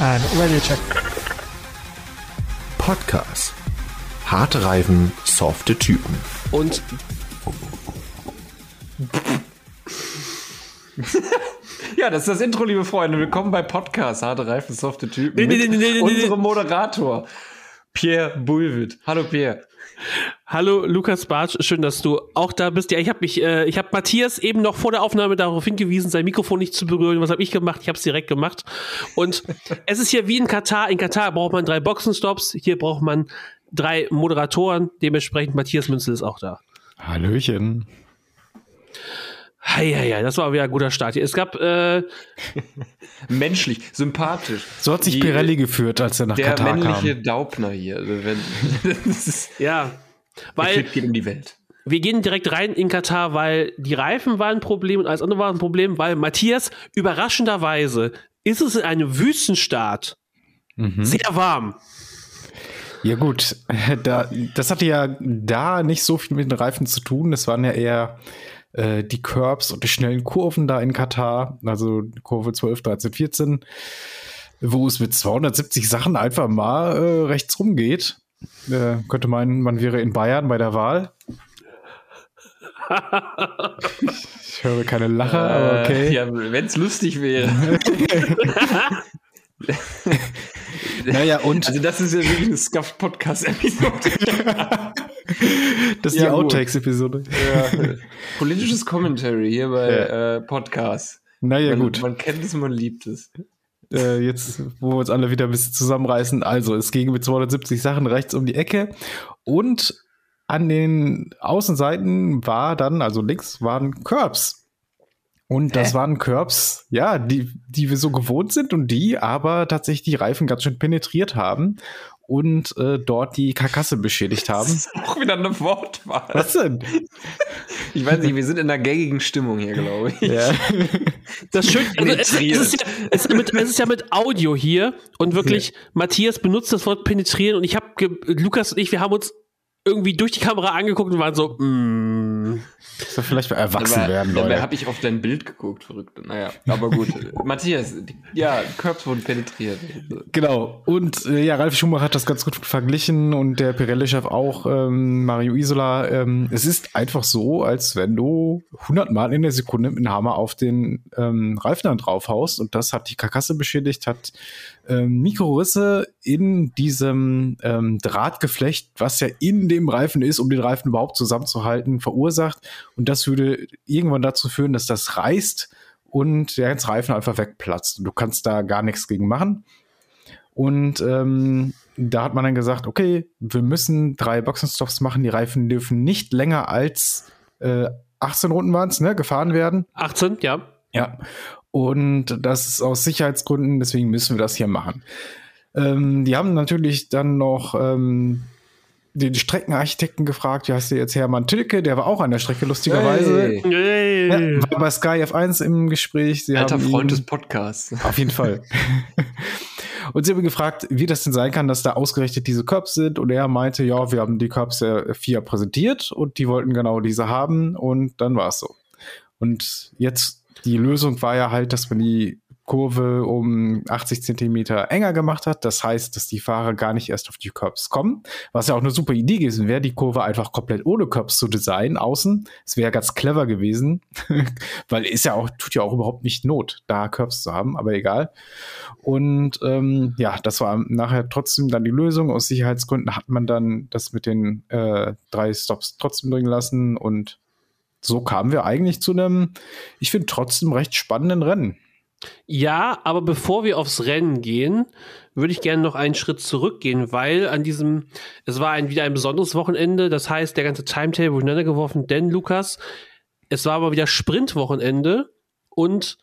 And radio check. Podcast. Harte Reifen, softe Typen. Und Ja, das ist das Intro, liebe Freunde. Willkommen bei Podcast Harte Reifen, softe Typen. Nee, nee, mit nee, nee, nee, unserem Moderator, Pierre Bulwitt. Hallo, Pierre. Hallo Lukas Bartsch, schön, dass du auch da bist. Ja, ich habe mich, äh, ich habe Matthias eben noch vor der Aufnahme darauf hingewiesen, sein Mikrofon nicht zu berühren. Was habe ich gemacht? Ich habe es direkt gemacht. Und es ist hier wie in Katar. In Katar braucht man drei Boxenstops. Hier braucht man drei Moderatoren. Dementsprechend Matthias Münzel ist auch da. Hallöchen. Hei, hei, hei, das war wieder ein guter Start hier. Es gab äh, Menschlich, sympathisch. So hat sich Die- Pirelli geführt, als er nach Der Katar männliche kam. Daubner hier. Also wenn, das ja, der weil Clip geht um die Welt. wir gehen direkt rein in Katar, weil die Reifen waren ein Problem und alles andere war ein Problem, weil Matthias überraschenderweise ist es in einem Wüstenstaat Mhm. sehr warm. Ja gut, da, das hatte ja da nicht so viel mit den Reifen zu tun. Das waren ja eher äh, die Curbs und die schnellen Kurven da in Katar. Also Kurve 12, 13, 14, wo es mit 270 Sachen einfach mal äh, rechts rumgeht. Äh, könnte meinen, man wäre in Bayern bei der Wahl. Ich höre keine Lache, aber okay. Äh, ja, wenn es lustig wäre. Naja, und Also, das ist ja wirklich eine Scuffed-Podcast-Episode. das ist ja, die. Outtakes-Episode. ja. Politisches Commentary hier bei äh, Podcasts. Naja, man, gut. Man kennt es, man liebt es. Äh, jetzt, wo wir uns alle wieder ein bisschen zusammenreißen. Also, es ging mit 270 Sachen rechts um die Ecke und an den Außenseiten war dann, also links, waren Curbs. Und das waren Curbs, ja, die, die wir so gewohnt sind und die aber tatsächlich die Reifen ganz schön penetriert haben und äh, dort die Karkasse beschädigt Das haben. ist auch wieder eine Wortwahl. Was denn? Ich weiß nicht, wir sind in einer gaggigen Stimmung hier, glaube ich. Ja. Das schön, also es, es, ist ja, es, ist mit, es ist ja mit Audio hier und wirklich, Matthias benutzt das Wort penetrieren und ich habe, Lukas und ich, wir haben uns irgendwie durch die Kamera angeguckt und waren so, mm. Soll vielleicht erwachsen Dabei, werden, dabei Leute. habe ich auf dein Bild geguckt, verrückt. Naja, aber gut. Matthias, ja, Curbs wurden penetriert. Genau. Und äh, ja, Ralf Schumacher hat das ganz gut verglichen und der Pirelli-Chef auch, ähm, Mario Isola. Ähm, es ist einfach so, als wenn du 100 Mal in der Sekunde mit dem Hammer auf den ähm, Reifen dann draufhaust und das hat die Karkasse beschädigt, hat ähm, Mikrorisse in diesem ähm, Drahtgeflecht, was ja in dem Reifen ist, um den Reifen überhaupt zusammenzuhalten, verursacht. Und das würde irgendwann dazu führen, dass das reißt und der ganze Reifen einfach wegplatzt. Und du kannst da gar nichts gegen machen. Und ähm, da hat man dann gesagt, okay, wir müssen drei Boxenstops machen. Die Reifen dürfen nicht länger als äh, 18 Runden waren es, ne, gefahren werden. 18, ja. Ja. Und das ist aus Sicherheitsgründen, deswegen müssen wir das hier machen. Ähm, die haben natürlich dann noch ähm, den Streckenarchitekten gefragt, wie heißt der jetzt Hermann Tilke, der war auch an der Strecke, lustigerweise. Hey, Hey. Ja, war bei Sky F1 im Gespräch. Sie alter haben Freund ihn- des Podcasts. auf jeden Fall. Und sie haben gefragt, wie das denn sein kann, dass da ausgerechnet diese Curbs sind. Und er meinte, ja, wir haben die Curbs ja FIA präsentiert und die wollten genau diese haben. Und dann war es so. Und jetzt, die Lösung war ja halt, dass man die Kurve um 80 Zentimeter enger gemacht hat. Das heißt, dass die Fahrer gar nicht erst auf die Curbs kommen. Was ja auch eine super Idee gewesen wäre, die Kurve einfach komplett ohne Curbs zu designen außen. Es wäre ganz clever gewesen, weil ist ja auch, tut ja auch überhaupt nicht Not, da Curbs zu haben, aber egal. Und ähm, ja, das war nachher trotzdem dann die Lösung. Aus Sicherheitsgründen hat man dann das mit den äh, drei Stops trotzdem drin lassen und so kamen wir eigentlich zu einem, ich finde, trotzdem recht spannenden Rennen. Ja, aber bevor wir aufs Rennen gehen, würde ich gerne noch einen Schritt zurückgehen, weil an diesem, es war ein, wieder ein besonderes Wochenende, das heißt, der ganze Timetable durcheinander geworfen, denn Lukas, es war aber wieder Sprintwochenende und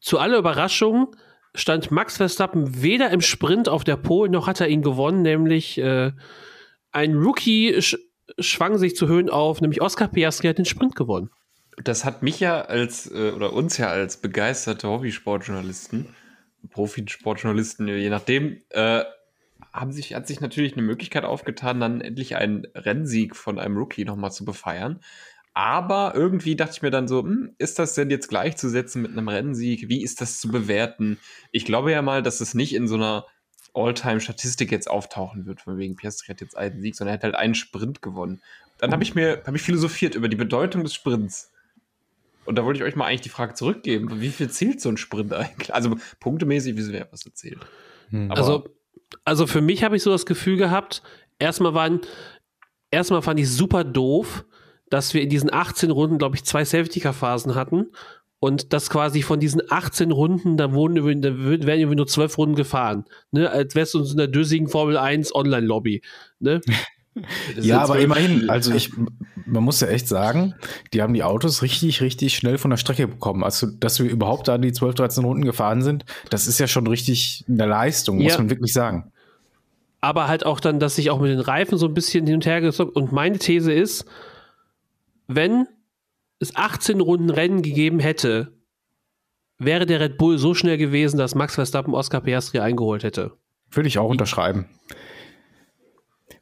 zu aller Überraschung stand Max Verstappen weder im Sprint auf der Pole, noch hat er ihn gewonnen, nämlich äh, ein Rookie schwang sich zu Höhen auf, nämlich Oscar Piastri hat den Sprint gewonnen. Das hat mich ja als, äh, oder uns ja als begeisterte Hobbysportjournalisten, Profisportjournalisten, je nachdem, äh, haben sich, hat sich natürlich eine Möglichkeit aufgetan, dann endlich einen Rennsieg von einem Rookie nochmal zu befeiern. Aber irgendwie dachte ich mir dann so, hm, ist das denn jetzt gleichzusetzen mit einem Rennsieg? Wie ist das zu bewerten? Ich glaube ja mal, dass es nicht in so einer All-Time-Statistik jetzt auftauchen wird, von wegen Piastri hat jetzt einen Sieg, sondern er hat halt einen Sprint gewonnen. Dann habe ich mir hab ich philosophiert über die Bedeutung des Sprints. Und da wollte ich euch mal eigentlich die Frage zurückgeben, wie viel zählt so ein Sprint eigentlich? Also punktemäßig, wie sehr was erzählt. Hm. Also, also für mich habe ich so das Gefühl gehabt, erstmal waren, erstmal fand ich super doof, dass wir in diesen 18 Runden, glaube ich, zwei Safety-Car-Phasen hatten. Und das quasi von diesen 18 Runden, da, wurden, über- da werden irgendwie nur 12 Runden gefahren. Ne? Als wärst du in so einer düssigen Formel 1 Online-Lobby. Ne? Ja, aber immerhin, also ich, man muss ja echt sagen, die haben die Autos richtig, richtig schnell von der Strecke bekommen. Also, dass wir überhaupt da die 12, 13 Runden gefahren sind, das ist ja schon richtig eine Leistung, muss Ja. man wirklich sagen. aber halt auch dann, dass sich auch mit den Reifen so ein bisschen hin und her gezockt. Und meine These ist, wenn es 18 Runden Rennen gegeben hätte, wäre der Red Bull so schnell gewesen, dass Max Verstappen Oscar Piastri eingeholt hätte. Würde ich auch unterschreiben.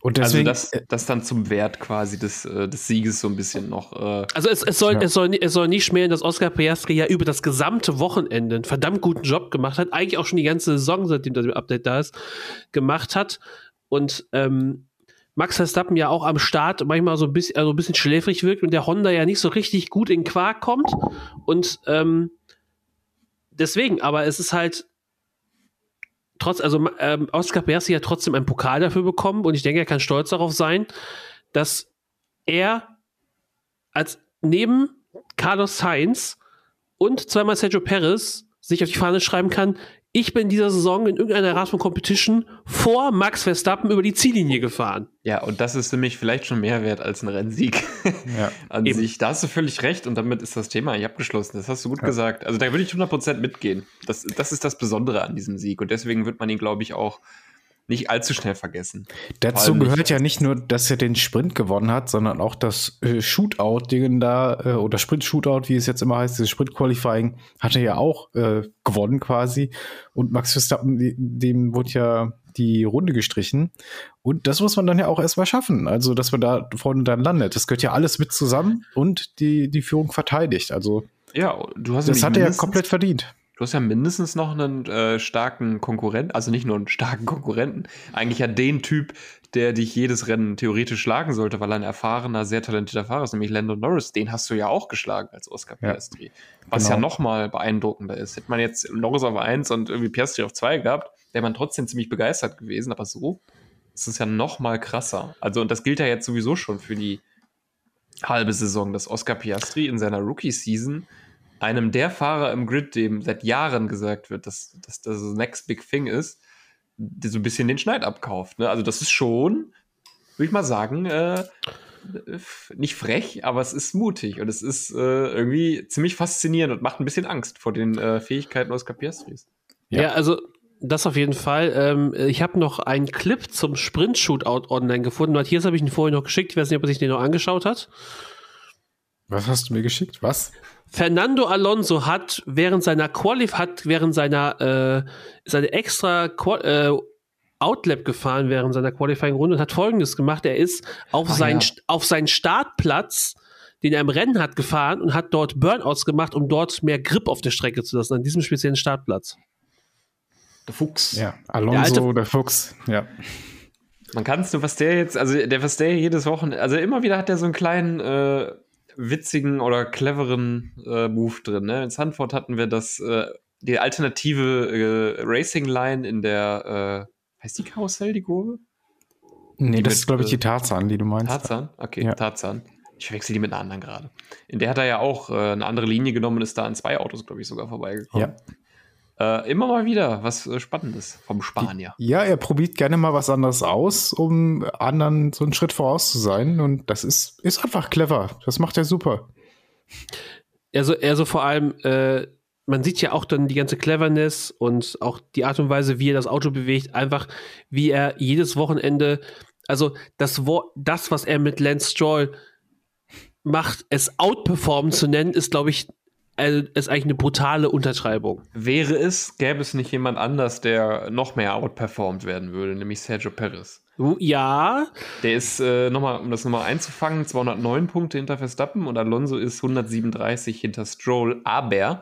Und also deswegen, das, das dann zum Wert quasi des, äh, des Sieges so ein bisschen noch. Äh, Also es, es, soll, Ja. es, soll, es soll nicht schmälen, dass Oscar Piastri ja über das gesamte Wochenende einen verdammt guten Job gemacht hat, eigentlich auch schon die ganze Saison, seitdem das Update da ist, gemacht hat. Und ähm, Max Verstappen ja auch am Start manchmal so ein bisschen, also ein bisschen schläfrig wirkt und der Honda ja nicht so richtig gut in Quark kommt. Und ähm, deswegen, aber es ist halt trotz, also ähm, Oscar Piastri hat trotzdem einen Pokal dafür bekommen und ich denke, er kann stolz darauf sein, dass er als neben Carlos Sainz und zweimal Sergio Perez sich auf die Fahne schreiben kann, ich bin in dieser Saison in irgendeiner Art von Competition vor Max Verstappen über die Ziellinie gefahren. ja, und das ist nämlich vielleicht schon mehr wert als ein Rennsieg ja. an Eben. sich. Da hast du völlig recht und damit ist das Thema eigentlich abgeschlossen. Das hast du gut Ja. gesagt. Also da würde ich 100% mitgehen. Das, das ist das Besondere an diesem Sieg und deswegen wird man ihn, glaube ich, auch nicht allzu schnell vergessen. Dazu gehört ja nicht nur, dass er den Sprint gewonnen hat, sondern auch das äh, Shootout-Ding da, äh, oder Sprint-Shootout, wie es jetzt immer heißt, dieses Sprint-Qualifying, hat er ja auch äh, gewonnen quasi. Und Max Verstappen, dem wurde ja die Runde gestrichen. Und das muss man dann ja auch erstmal schaffen. Also, dass man da vorne dann landet. Das gehört ja alles mit zusammen und die, die Führung verteidigt. Also, Ja, du hast das hat er ja komplett verdient. Du hast ja mindestens noch einen äh, starken Konkurrenten, also nicht nur einen starken Konkurrenten, eigentlich ja den Typ, der dich jedes Rennen theoretisch schlagen sollte, weil er ein erfahrener, sehr talentierter Fahrer ist, nämlich Lando Norris. Den hast du ja auch geschlagen als Oscar Ja, Piastri. Was genau. ja nochmal beeindruckender ist. Hätte man jetzt Norris auf 1 und irgendwie Piastri auf 2 gehabt, wäre man trotzdem ziemlich begeistert gewesen, aber so ist es ja nochmal krasser. Also, und das gilt ja jetzt sowieso schon für die halbe Saison, dass Oscar Piastri in seiner Rookie-Season einem der Fahrer im Grid, dem seit Jahren gesagt wird, dass, dass das das Next Big Thing ist, der so ein bisschen den Schneid abkauft. Ne? Also das ist schon, würde ich mal sagen, äh, nicht frech, aber es ist mutig und es ist äh, irgendwie ziemlich faszinierend und macht ein bisschen Angst vor den äh, Fähigkeiten Oscar Piastris. Ja. Ja, also das auf jeden Fall. Ähm, ich habe noch einen Clip zum Sprint-Shootout online gefunden. Matthias habe ich ihn vorher noch geschickt. Ich weiß nicht, ob er sich den noch angeschaut hat. Was hast du mir geschickt? Was? Fernando Alonso hat während seiner Qualif hat während seiner äh, seine extra Qual äh, Outlap gefahren während seiner Qualifying Runde und hat folgendes gemacht, er ist auf Ah, seinen ja. auf seinen Startplatz, den er im Rennen hat gefahren und hat dort Burnouts gemacht, um dort mehr Grip auf der Strecke zu lassen an diesem speziellen Startplatz. Der Fuchs. Ja, Alonso, Der alte- der Fuchs. Ja. Man kann es nur, was der jetzt, also der, was der jedes Wochenende, also immer wieder hat er so einen kleinen äh, witzigen oder cleveren äh, Move drin. Ne? In Sanford hatten wir das, äh, die alternative äh, Racing Line in der, äh, heißt die Karussell, die Kurve? Nee, Die das mit, ist, glaube ich, äh, die Tarzan, die du meinst. Tarzan? Okay, Ja. Tarzan. Ich verwechsel die mit einer anderen gerade. In der hat er ja auch äh, eine andere Linie genommen und ist da an zwei Autos, glaube ich, sogar vorbeigekommen. Ja. Äh, immer mal wieder was äh, Spannendes vom Spanier. Ja, er probiert gerne mal was anderes aus, um anderen so einen Schritt voraus zu sein. Und das ist, ist einfach clever. Das macht er super. Also, also vor allem, äh, man sieht ja auch dann die ganze Cleverness und auch die Art und Weise, wie er das Auto bewegt, einfach wie er jedes Wochenende, also das, Wo das was er mit Lance Stroll macht, es outperformen zu nennen, ist, glaube ich, also, ist eigentlich eine brutale Untertreibung. Wäre es, gäbe es nicht jemand anders, der noch mehr outperformed werden würde, nämlich Sergio Perez. Ja, Der ist, äh, nochmal, um das nochmal einzufangen, 209 Punkte hinter Verstappen und Alonso ist 137 hinter Stroll. Aber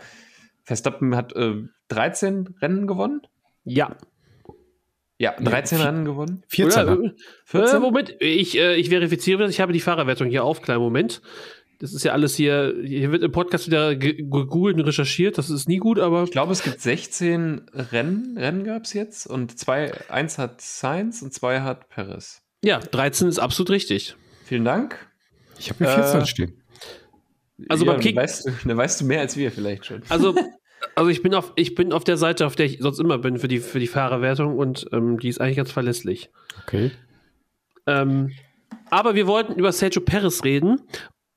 Verstappen hat äh, 13 Rennen gewonnen. ja. Ja, 13 Rennen gewonnen. 14. Oder, ne? äh, 14? Moment, ich, äh, ich verifiziere das. Ich habe die Fahrerwertung hier auf. Kleinen Moment. Das ist ja alles hier. Hier wird im Podcast wieder ge- gegoogelt und recherchiert. Das ist nie gut, aber Ich glaube, es gibt 16 Rennen, Rennen gab es jetzt und zwei, eins hat Sainz und zwei hat Perez. ja, 13 ist absolut richtig. Vielen Dank. Ich habe hier 14 Äh, stehen. Also ja, beim Kick- Da weißt, du- weißt du mehr als wir vielleicht schon. Also, also ich bin auf, ich bin auf der Seite, auf der ich sonst immer bin für die, für die Fahrerwertung und ähm, die ist eigentlich ganz verlässlich. Okay. Ähm, aber wir wollten über Sergio Perez reden.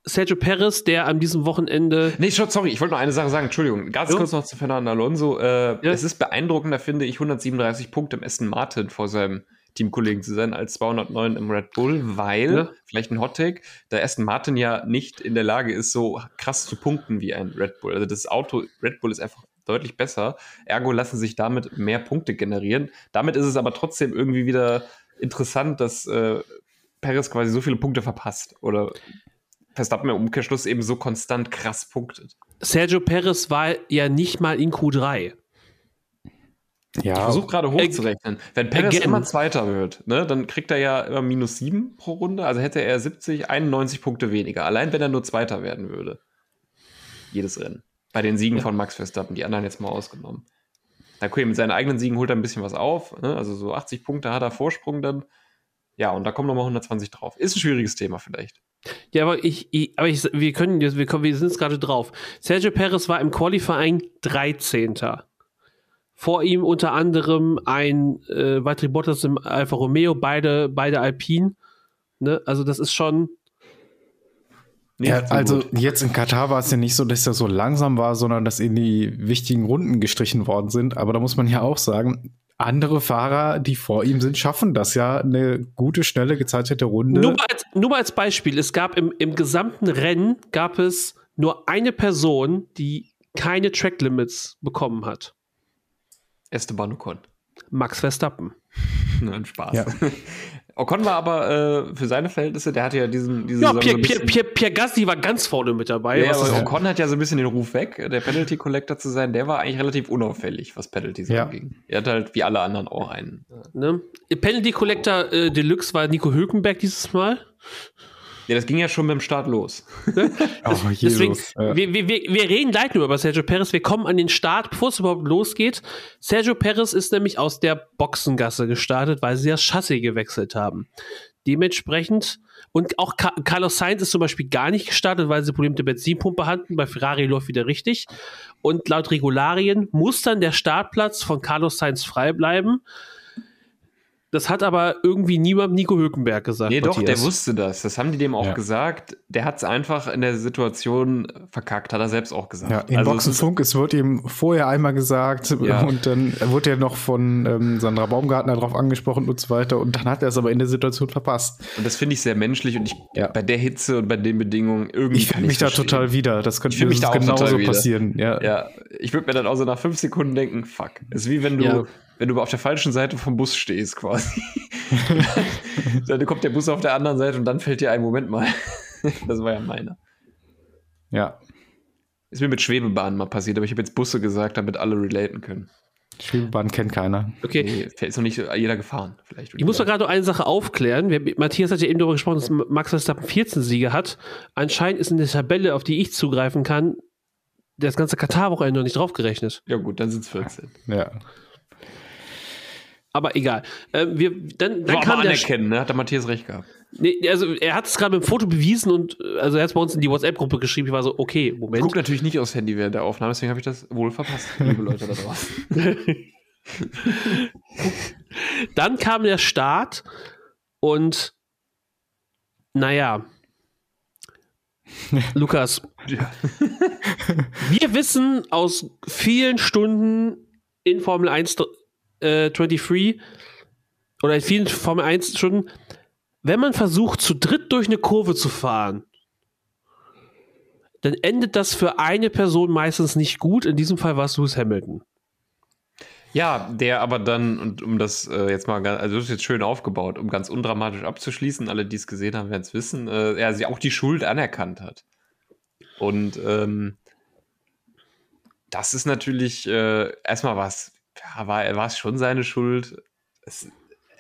Sergio Perez, der an diesem Wochenende. Nee, schon, sorry, ich wollte noch eine Sache sagen. Entschuldigung, ganz Jo. kurz noch zu Fernando Alonso. Äh, Ja. Es ist beeindruckender, finde ich, 137 Punkte im Aston Martin vor seinem Teamkollegen zu sein, als 209 im Red Bull, weil, Ja. vielleicht ein Hottake, der Aston Martin ja nicht in der Lage ist, so krass zu punkten wie ein Red Bull. Also das Auto Red Bull ist einfach deutlich besser. Ergo lassen sich damit mehr Punkte generieren. Damit ist es aber trotzdem irgendwie wieder interessant, dass äh, Perez quasi so viele Punkte verpasst. Oder Verstappen im Umkehrschluss eben so konstant krass punktet. Sergio Perez war ja nicht mal in Q3. Ich Ja, versuche gerade hochzurechnen. Wenn Perez Again. immer Zweiter wird, ne, dann kriegt er ja immer minus 7 pro Runde. Also hätte er 70, 91 Punkte weniger. Allein wenn er nur Zweiter werden würde. Jedes Rennen. Bei den Siegen von Max Verstappen, die anderen jetzt mal ausgenommen. Na okay, mit seinen eigenen Siegen holt er ein bisschen was auf. Ne? Also so 80 Punkte hat er Vorsprung dann. Ja, und da kommen nochmal 120 drauf. Ist ein schwieriges Thema vielleicht. Ja, aber ich, ich aber ich, wir können jetzt, wir, kommen, wir sind jetzt gerade drauf. Sergio Perez war im Qualifying 13. Vor ihm unter anderem ein äh, Valtteri Bottas im Alfa Romeo, beide, beide Alpine. Ne? Also das ist schon. Ja, so also gut. jetzt in Katar war es ja nicht so, dass er so langsam war, sondern dass in die wichtigen Runden gestrichen worden sind. Aber da muss man ja auch sagen, andere Fahrer, die vor ihm sind, schaffen das ja, eine gute, schnelle, gezeitete Runde. Nur mal, als, nur mal als Beispiel, es gab im, im gesamten Rennen gab es nur eine Person, die keine Track Limits bekommen hat. Esteban Ocon. Max Verstappen. Nein, Spaß. Ja. Ocon war aber äh, für seine Verhältnisse, der hatte ja diesen, diese Ja, Saison so Pierre, Pierre, Pierre, Pierre Gasly war ganz vorne mit dabei. Ja, was aber Ocon hat ja so ein bisschen den Ruf weg, der Penalty Collector zu sein. Der war eigentlich relativ unauffällig, was Penalties Ja. anging. Er hat halt wie alle anderen auch einen. Ne? Penalty Collector äh, Deluxe war Nico Hülkenberg dieses Mal. Ja, das ging ja schon beim Start los. oh, Deswegen. Ja. wir, wir, wir reden gleich nur über Sergio Perez. Wir kommen an den Start, bevor es überhaupt losgeht. Sergio Perez ist nämlich aus der Boxengasse gestartet, weil sie das Chassis gewechselt haben. Dementsprechend, und auch Ca Carlos Sainz ist zum Beispiel gar nicht gestartet, weil sie Probleme mit der Benzinpumpe hatten. Bei Ferrari läuft wieder richtig. Und laut Regularien muss dann der Startplatz von Carlos Sainz frei bleiben. Das hat aber irgendwie niemand Nico Hülkenberg gesagt. Nee, doch, der Matthias. wusste das. Das haben die dem auch Ja. gesagt. Der hat es einfach in der Situation verkackt, hat er selbst auch gesagt. Ja, im Also es ist- Boxenfunk, es wird ihm vorher einmal gesagt Ja. und dann wurde er noch von ähm, Sandra Baumgartner darauf angesprochen und so weiter und dann hat er es aber in der Situation verpasst. Und das finde ich sehr menschlich und ich Ja. bei der Hitze und bei den Bedingungen irgendwie. Ich kann finde mich da verstehen. total wieder. Das könnte fühl mich da auch genauso passieren. Ja. Ja, ich würde mir dann auch so nach fünf Sekunden denken, fuck. Ist wie wenn du, Ja. Wenn du auf der falschen Seite vom Bus stehst, quasi. dann kommt der Bus auf der anderen Seite und dann fällt dir ein Moment mal. das war ja meiner. ja. Ist mir mit Schwebebahnen mal passiert, aber ich habe jetzt Busse gesagt, damit alle relaten können. Schwebebahn kennt keiner. Okay, Nee, ist noch nicht jeder gefahren, vielleicht. Ich muss doch gerade noch eine Sache aufklären. Wir, Matthias hat ja eben darüber gesprochen, dass Max Verstappen 14 Siege hat. Anscheinend ist in der Tabelle, auf die ich zugreifen kann, das ganze Katar-Wochenende noch nicht draufgerechnet. Ja, gut, dann sind es 14. Ja. Aber egal. Ähm, wir, dann dann Kann kam der. anerkennen, ne? Hat der Matthias recht gehabt. Nee, also er hat es gerade mit dem Foto bewiesen und äh, also er hat es bei uns in die WhatsApp-Gruppe geschrieben. Ich war so, okay, Ich Moment. gucke natürlich nicht aufs Handy während der Aufnahme, deswegen habe ich das wohl verpasst, liebe Leute da draußen. Dann kam der Start und naja. Lukas, Ja. Wir wissen aus vielen Stunden in Formel 1 äh, 23 oder in vielen Formel 1 Stunden, wenn man versucht, zu dritt durch eine Kurve zu fahren, dann endet das für eine Person meistens nicht gut. In diesem Fall war es Lewis Hamilton. Ja, der aber dann, und um das äh, jetzt mal, also das ist jetzt schön aufgebaut, um ganz undramatisch abzuschließen, alle, die es gesehen haben, werden es wissen, äh, er sie auch die Schuld anerkannt hat. Und ähm, das ist natürlich äh, erstmal was, ja, war, war es schon seine Schuld. Es,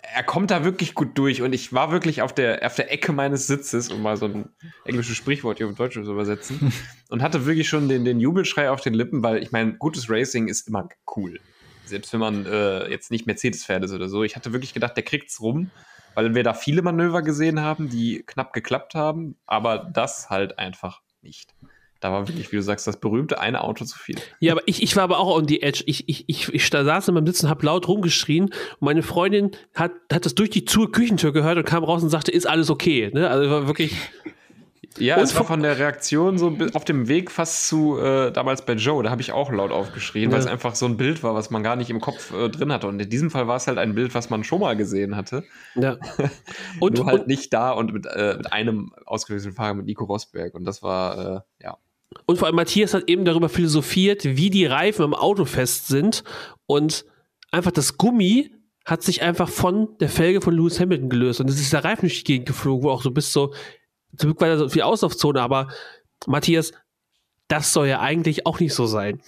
er kommt da wirklich gut durch und ich war wirklich auf der, auf der Ecke meines Sitzes, um mal so ein englisches Sprichwort hier auf Deutsch zu übersetzen, und hatte wirklich schon den, den Jubelschrei auf den Lippen, weil ich meine, gutes Racing ist immer cool. Selbst wenn man äh, jetzt nicht Mercedes-Fan ist oder so. Ich hatte wirklich gedacht, der kriegt's rum, weil wir da viele Manöver gesehen haben, die knapp geklappt haben, aber das halt einfach nicht. Da war wirklich, wie du sagst, das berühmte eine Auto zu viel. Ja, aber ich, ich war aber auch on the edge. Ich, ich, ich, ich saß in meinem Sitzen, hab laut rumgeschrien und meine Freundin hat, hat das durch die zur Küchentür gehört und kam raus und sagte, ist alles okay. Ne? Also war wirklich. Ja, Und es war von- der Reaktion so auf dem Weg fast zu äh, damals bei Joe. Da habe ich auch laut aufgeschrien, weil Ja. es einfach so ein Bild war, was man gar nicht im Kopf äh, drin hatte. Und in diesem Fall war es halt ein Bild, was man schon mal gesehen hatte. Ja. Und, Nur halt und, nicht da und mit, äh, mit einem ausgewechselten Fahrer, mit Nico Rosberg. Und das war, äh, ja. Und vor allem Matthias hat eben darüber philosophiert, wie die Reifen im Auto fest sind und einfach das Gummi hat sich einfach von der Felge von Lewis Hamilton gelöst und es ist der Reifen Gegend geflogen, wo auch so bis so, zum Glück war da so viel Auslaufzone, aber Matthias, das soll ja eigentlich auch nicht so sein.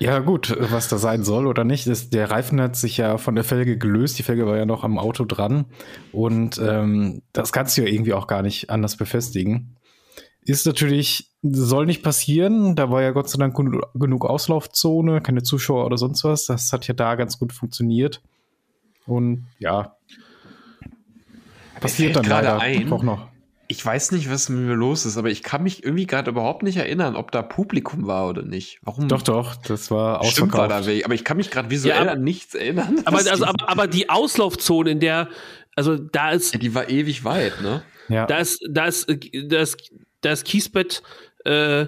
Ja, gut, was da sein soll oder nicht, ist, der Reifen hat sich ja von der Felge gelöst. Die Felge war ja noch am Auto dran. Und ähm, das kannst du ja irgendwie auch gar nicht anders befestigen. Ist natürlich, soll nicht passieren. Da war ja Gott sei Dank genu- genug Auslaufzone, keine Zuschauer oder sonst was. Das hat ja da ganz gut funktioniert. Und ja, passiert dann leider ein, auch noch. Ich weiß nicht, was mit mir los ist, aber ich kann mich irgendwie gerade überhaupt nicht erinnern, ob da Publikum war oder nicht. Warum? Doch, doch, das war Stimmt, war da ausverkauft. weg. Aber ich kann mich gerade visuell Ja, an nichts erinnern. Aber, also, die- aber, aber die Auslaufzone, in der, also da ist, Ja, die war ewig weit, ne? Ja. da ist, da ist, da ist, da ist Kiesbett, äh,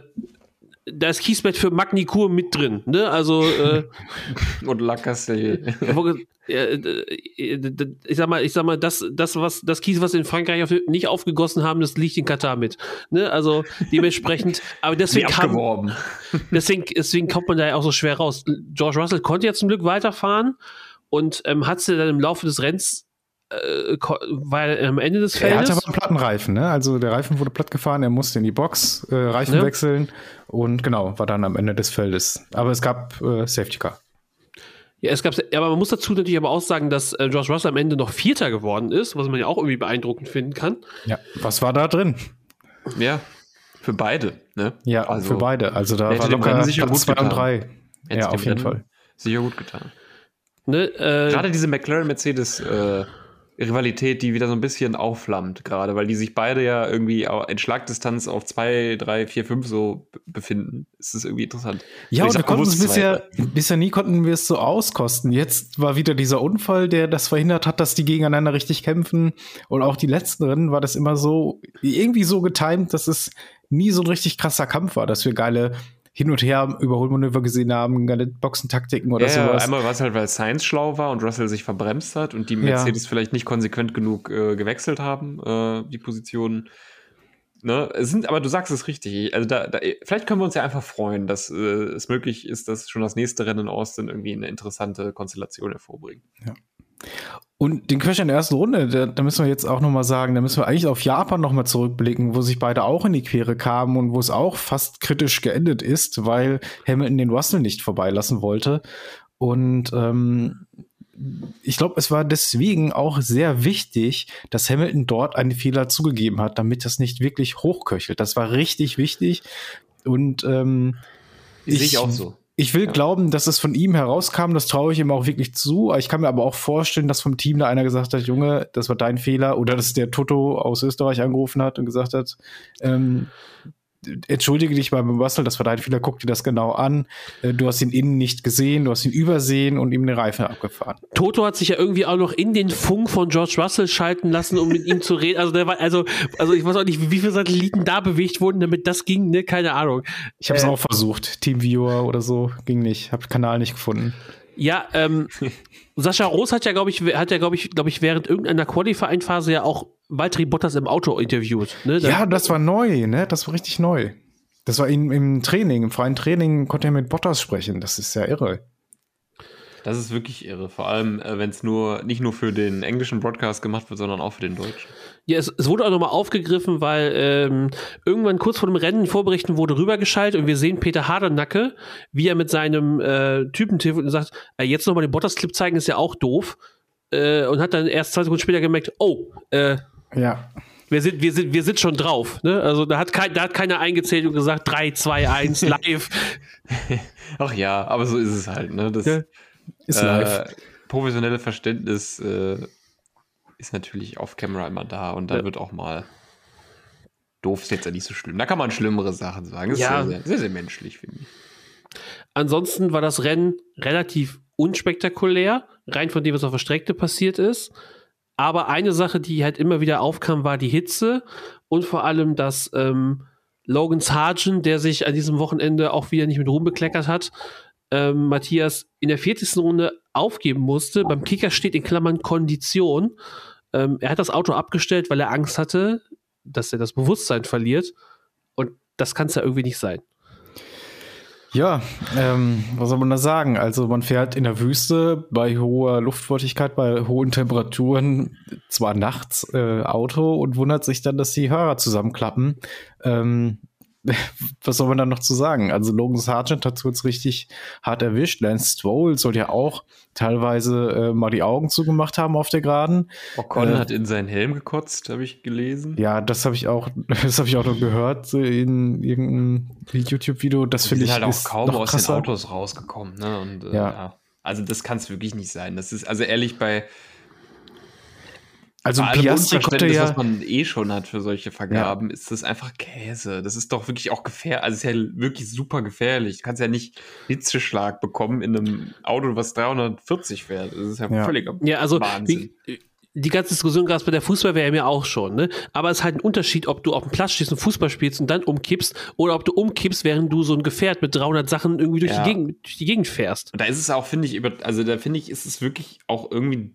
da ist Kiesbett für Magnikur mit drin, ne? Also, äh, Und La Castellet. wo- äh, äh, äh, ich sag mal, ich sag mal, das, das, was, das Kies, was in Frankreich auf, nicht aufgegossen haben, das liegt in Katar mit. Ne? Also dementsprechend, aber deswegen kam, deswegen, deswegen kommt man da ja auch so schwer raus. George Russell konnte ja zum Glück weiterfahren und ähm, hat sie dann im Laufe des Rennens äh, er am Ende des Er hatte Feldes. aber einen Plattenreifen, ne? Also der Reifen wurde platt gefahren, er musste in die Box, äh, Reifen Ja. wechseln und genau, war dann am Ende des Feldes. Aber es gab äh, Safety Car. Ja, es gab, aber man muss dazu natürlich aber auch sagen, dass äh, George Russell am Ende noch Vierter geworden ist, was man ja auch irgendwie beeindruckend finden kann. Ja. Was war da drin? Ja, für beide, ne? Ja, Also, für beide. Also da war locker sicher Platz gut zwei und getan. drei. Hätte Ja, dem auf jeden Fall. Sicher gut getan. Ne, äh, Gerade diese McLaren-Mercedes- äh, Rivalität, die wieder so ein bisschen aufflammt, gerade, weil die sich beide ja irgendwie in Schlagdistanz auf 2, 3, 4, 5 so befinden. Es ist irgendwie interessant. Ja, und wir konnten es bisher, bisher nie konnten wir es so auskosten. Jetzt war wieder dieser Unfall, der das verhindert hat, dass die gegeneinander richtig kämpfen. Und auch die letzten Rennen war das immer so, irgendwie so getimt, dass es nie so ein richtig krasser Kampf war, dass wir geile hin und her Überholmanöver gesehen haben, Boxentaktiken oder Ja, ja, sowas. einmal war es halt, weil Sainz schlau war und Russell sich verbremst hat und die Ja. Mercedes vielleicht nicht konsequent genug äh, gewechselt haben, äh, die Positionen. Ne? Es sind, aber du sagst es richtig. Also da, da, vielleicht können wir uns ja einfach freuen, dass äh, es möglich ist, dass schon das nächste Rennen in Austin irgendwie eine interessante Konstellation hervorbringt. Und den Crash in der ersten Runde, da, da müssen wir jetzt auch noch mal sagen, da müssen wir eigentlich auf Japan noch mal zurückblicken, wo sich beide auch in die Quere kamen und wo es auch fast kritisch geendet ist, weil Hamilton den Russell nicht vorbeilassen wollte. Und ähm, ich glaube, es war deswegen auch sehr wichtig, dass Hamilton dort einen Fehler zugegeben hat, damit das nicht wirklich hochköchelt. Das war richtig wichtig. Und ähm, Sehe ich auch so. Ich will Ja. glauben, dass es von ihm herauskam, das traue ich ihm auch wirklich zu. Ich kann mir aber auch vorstellen, dass vom Team da einer gesagt hat, Junge, das war dein Fehler, oder dass der Toto aus Österreich angerufen hat und gesagt hat, ähm, entschuldige dich beim Russell, das war dein Fehler, guck dir das genau an. Äh, Du hast ihn innen nicht gesehen, du hast ihn übersehen und ihm den Reifen abgefahren. Toto hat sich ja irgendwie auch noch in den Funk von George Russell schalten lassen, um mit ihm zu reden. Also der war, also, also ich weiß auch nicht, wie viele Satelliten da bewegt wurden, damit das ging, ne? Keine Ahnung. Ich habe es Äh. auch versucht, Teamviewer oder so, ging nicht, habe Kanal nicht gefunden. Ja, ähm, Sascha Roos hat ja, glaube ich, hat ja, glaube ich, glaube ich, während irgendeiner Qualifying-Phase ja auch Valtteri Bottas im Auto interviewt. Ne? Ja, das war neu, ne? Das war richtig neu. Das war im, im Training, im freien Training konnte er mit Bottas sprechen. Das ist ja irre. Das ist wirklich irre. Vor allem, äh, wenn es nur nicht nur für den englischen Broadcast gemacht wird, sondern auch für den deutschen. Ja, es, es wurde auch nochmal aufgegriffen, weil ähm, irgendwann kurz vor dem Rennen Vorberichten wurde rübergeschaltet und wir sehen Peter Hardernacke, wie er mit seinem äh, Typen telefoniert und sagt, äh, jetzt nochmal den Bottas-Clip zeigen, ist ja auch doof. Äh, und hat dann erst zwei Sekunden später gemerkt, oh, äh, Ja. wir sind, wir sind, wir sind schon drauf. Ne? Also da hat, kein, da hat keiner eingezählt und gesagt, 3, 2, 1, live. Ach ja, aber so ist es halt. Ne? Das Ja. Ist live. äh, professionelle Verständnis äh, ist natürlich auf Camera immer da und da Ja. wird auch mal doof ist jetzt ja nicht so schlimm. Da kann man schlimmere Sachen sagen. Das Ja. ist sehr, sehr, sehr, sehr menschlich, finde ich. Ansonsten war das Rennen relativ unspektakulär, rein von dem, was auf der Strecke passiert ist. Aber eine Sache, die halt immer wieder aufkam, war die Hitze und vor allem, dass ähm, Logan Sargent, der sich an diesem Wochenende auch wieder nicht mit Ruhm bekleckert hat, ähm, Matthias in der 40. Runde aufgeben musste. Beim Kicker steht in Klammern Kondition. Ähm, er hat das Auto abgestellt, weil er Angst hatte, dass er das Bewusstsein verliert. Und das kann es ja irgendwie nicht sein. Ja, ähm, was soll man da sagen? Also man fährt in der Wüste bei hoher Luftfeuchtigkeit, bei hohen Temperaturen, zwar nachts äh, Auto und wundert sich dann, dass die Hörer zusammenklappen. Ähm, was soll man da noch zu sagen? Also Logan Sargent hat es richtig hart erwischt. Lance Stroll soll ja auch teilweise äh, mal die Augen zugemacht haben auf der Geraden. Ocon Äh, hat in seinen Helm gekotzt, habe ich gelesen. Ja, das habe ich auch, das habe ich auch noch gehört in irgendeinem YouTube-Video. Das finde ich halt auch ist kaum aus krasser. den Autos rausgekommen. Ne? Und, äh, Ja. ja. Also das kann es wirklich nicht sein. Das ist also ehrlich bei Also bei allem Piastri konnte ja, was man eh schon hat für solche Vergaben, ist das einfach Käse. Das ist doch wirklich auch gefährlich. Also es ist ja wirklich super gefährlich. Du kannst ja nicht Hitzeschlag bekommen in einem Auto, was 340 fährt. Das ist ja, Ja. völliger Ja, also Wahnsinn. wie, die ganze Diskussion gab es bei der Fußball-WM ja auch schon, ne? Aber es ist halt ein Unterschied, ob du auf dem Platz stehst und Fußball spielst und dann umkippst oder ob du umkippst, während du so ein Gefährt mit 300 Sachen irgendwie durch, Ja. die, Gegend, durch die Gegend fährst. Und da ist es auch, finde ich, über, also da finde ich, ist es wirklich auch irgendwie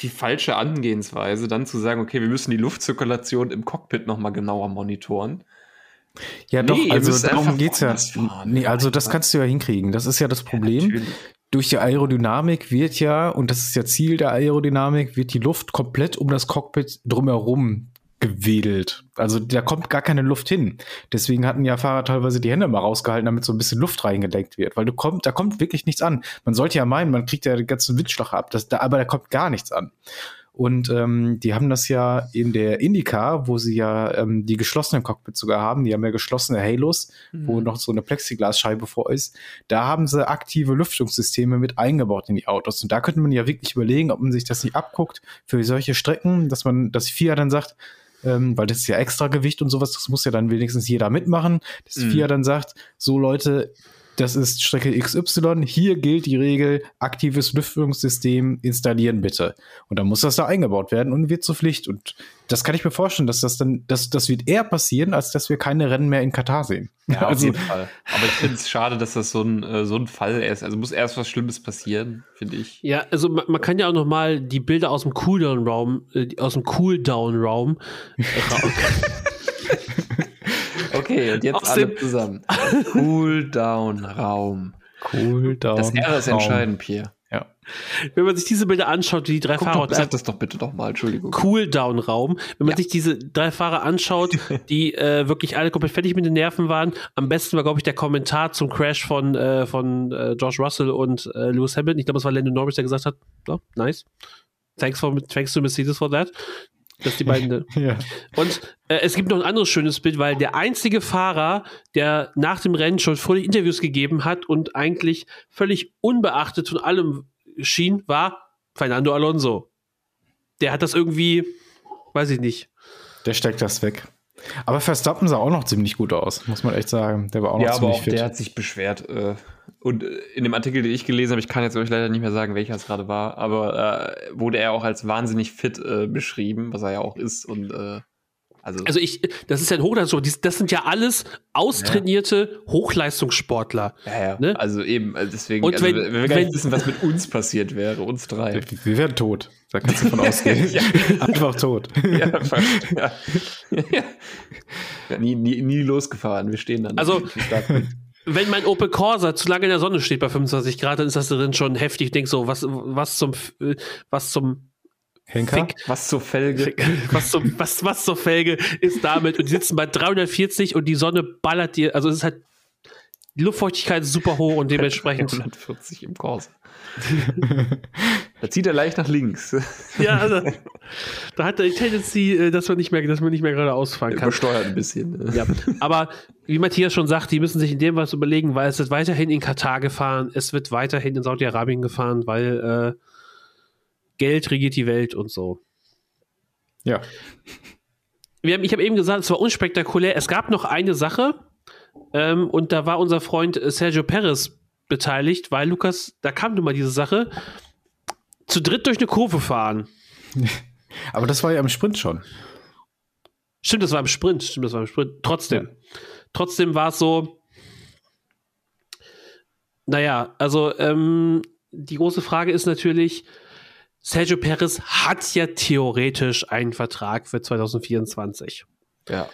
die falsche Angehensweise, dann zu sagen, okay, wir müssen die Luftzirkulation im Cockpit nochmal genauer monitoren. ja doch, Nee, ihr also darum geht's ja. fahren. Nee, also das kannst du ja hinkriegen. Das ist ja das Problem. Natürlich. Durch die Aerodynamik wird ja, und das ist ja Ziel der Aerodynamik, wird die Luft komplett um das Cockpit drumherum gewedelt. Also da kommt gar keine Luft hin. Deswegen hatten ja Fahrer teilweise die Hände mal rausgehalten, damit so ein bisschen Luft reingedeckt wird. Weil du kommt, da kommt wirklich nichts an. Man sollte ja meinen, man kriegt ja den ganzen Windschlag ab, das, da, aber da kommt gar nichts an. Und ähm, die haben das ja in der Indica, wo sie ja ähm, die geschlossenen Cockpits sogar haben, die haben ja geschlossene Halos, wo noch so eine Plexiglasscheibe vor ist. Da haben sie aktive Lüftungssysteme mit eingebaut in die Autos. Und da könnte man ja wirklich überlegen, ob man sich das nicht abguckt für solche Strecken, dass man, dass FIA dann sagt, ähm, weil das ist ja extra Gewicht und sowas, das muss ja dann wenigstens jeder mitmachen, dass Mhm. FIA dann sagt, so Leute, das ist Strecke XY, hier gilt die Regel, aktives Lüftungssystem installieren bitte. Und dann muss das da eingebaut werden und wird zur Pflicht. Und das kann ich mir vorstellen, dass das dann, das, das wird eher passieren, als dass wir keine Rennen mehr in Katar sehen. Ja, auf also, jeden Fall. Aber ich finde es schade, dass das so ein, äh, so ein Fall ist. Also muss erst was Schlimmes passieren, finde ich. Ja, also man, man kann ja auch noch mal die Bilder aus dem Cooldown-Raum, äh, aus dem Cooldown-Raum äh, Okay, und jetzt Aus alle zusammen. Cool-Down-Raum. cool, down. Das R ist entscheidend, Pierre. Ja. Wenn man sich diese Bilder anschaut, die drei Guck Fahrer doch, sag das doch bitte doch mal, Entschuldigung. Cooldown-Raum. Wenn man Ja. sich diese drei Fahrer anschaut, die äh, wirklich alle komplett fertig mit den Nerven waren. Am besten war, glaube ich, der Kommentar zum Crash von, äh, von äh, George Russell und äh, Lewis Hamilton. Ich glaube, es war Lando Norris, der gesagt hat, oh, nice. Thanks, for, thanks to Mercedes for that. Dass die beiden. Ja. und äh, es gibt noch ein anderes schönes Bild, weil der einzige Fahrer, der nach dem Rennen schon fröhlich Interviews gegeben hat und eigentlich völlig unbeachtet von allem schien, war Fernando Alonso. Der hat das irgendwie, weiß ich nicht. Der steckt das weg. Aber Verstappen sah auch noch ziemlich gut aus, muss man echt sagen. Der war auch noch Ja, aber ziemlich auch fit. der hat sich beschwert. Äh, und äh, in dem Artikel, den ich gelesen habe, ich kann jetzt euch leider nicht mehr sagen, welcher es gerade war, aber äh, wurde er auch als wahnsinnig fit äh, beschrieben, was er ja auch ist. Und äh, also, Also ich, das ist ja ein Hochleistungssport. Das sind ja alles austrainierte Hochleistungssportler. ja, ja. ne? also eben, also deswegen, Und also, wenn- wir wir gar nicht wenn- wissen, was mit uns passiert wäre, uns drei. Wir werden tot. Da kannst du von ausgehen. Ja. Einfach tot. ja, fast, ja. ja. ja nie, nie, nie losgefahren, wir stehen dann. Also-. Wenn mein Opel Corsa zu lange in der Sonne steht bei 25 Grad, dann ist das drin schon heftig. Ich denke so, was, was zum, was zum Henker? Fick. Was zur Felge. was, zum, was, was zur Felge ist damit? Und die sitzen bei 340 und die Sonne ballert dir. Also es ist halt, die Luftfeuchtigkeit ist super hoch und dementsprechend. 140 im Kurs. da zieht er leicht nach links. ja, also, da hat er die Tendency, äh, dass man nicht mehr, dass man nicht mehr gerade ausfahren kann. Übersteuert ein bisschen. ne? Ja, aber wie Matthias schon sagt, die müssen sich in dem was überlegen, weil es wird weiterhin in Katar gefahren, es wird weiterhin in Saudi-Arabien gefahren, weil äh, Geld regiert die Welt und so. Ja. Wir haben, ich habe eben gesagt, es war unspektakulär. Es gab noch eine Sache ähm, und da war unser Freund äh, Sergio Perez beteiligt, weil Lukas, da kam nun mal diese Sache, zu dritt durch eine Kurve fahren. Aber das war ja im Sprint schon. Stimmt, das war im Sprint. Stimmt, das war im Sprint. Trotzdem. Trotzdem war es so. Naja, also ähm, die große Frage ist natürlich, Sergio Perez hat ja theoretisch einen Vertrag für 2024. Ja.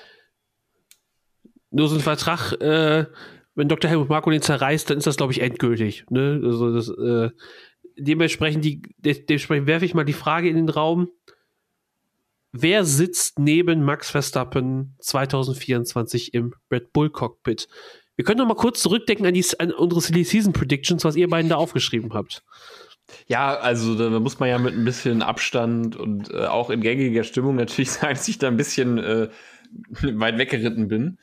Nur so ein Vertrag, äh, wenn Dr. Helmut Marko den zerreißt, dann ist das, glaube ich, endgültig. Ne? Also das, äh, dementsprechend, die, de dementsprechend werfe ich mal die Frage in den Raum. Wer sitzt neben Max Verstappen 2024 im Red Bull Cockpit? Wir können noch mal kurz zurückdenken an, die, an unsere Silly Season Predictions, was ihr beiden da aufgeschrieben habt. Ja, also da muss man ja mit ein bisschen Abstand und äh, auch in gängiger Stimmung natürlich sagen, dass ich da ein bisschen äh, weit weggeritten bin.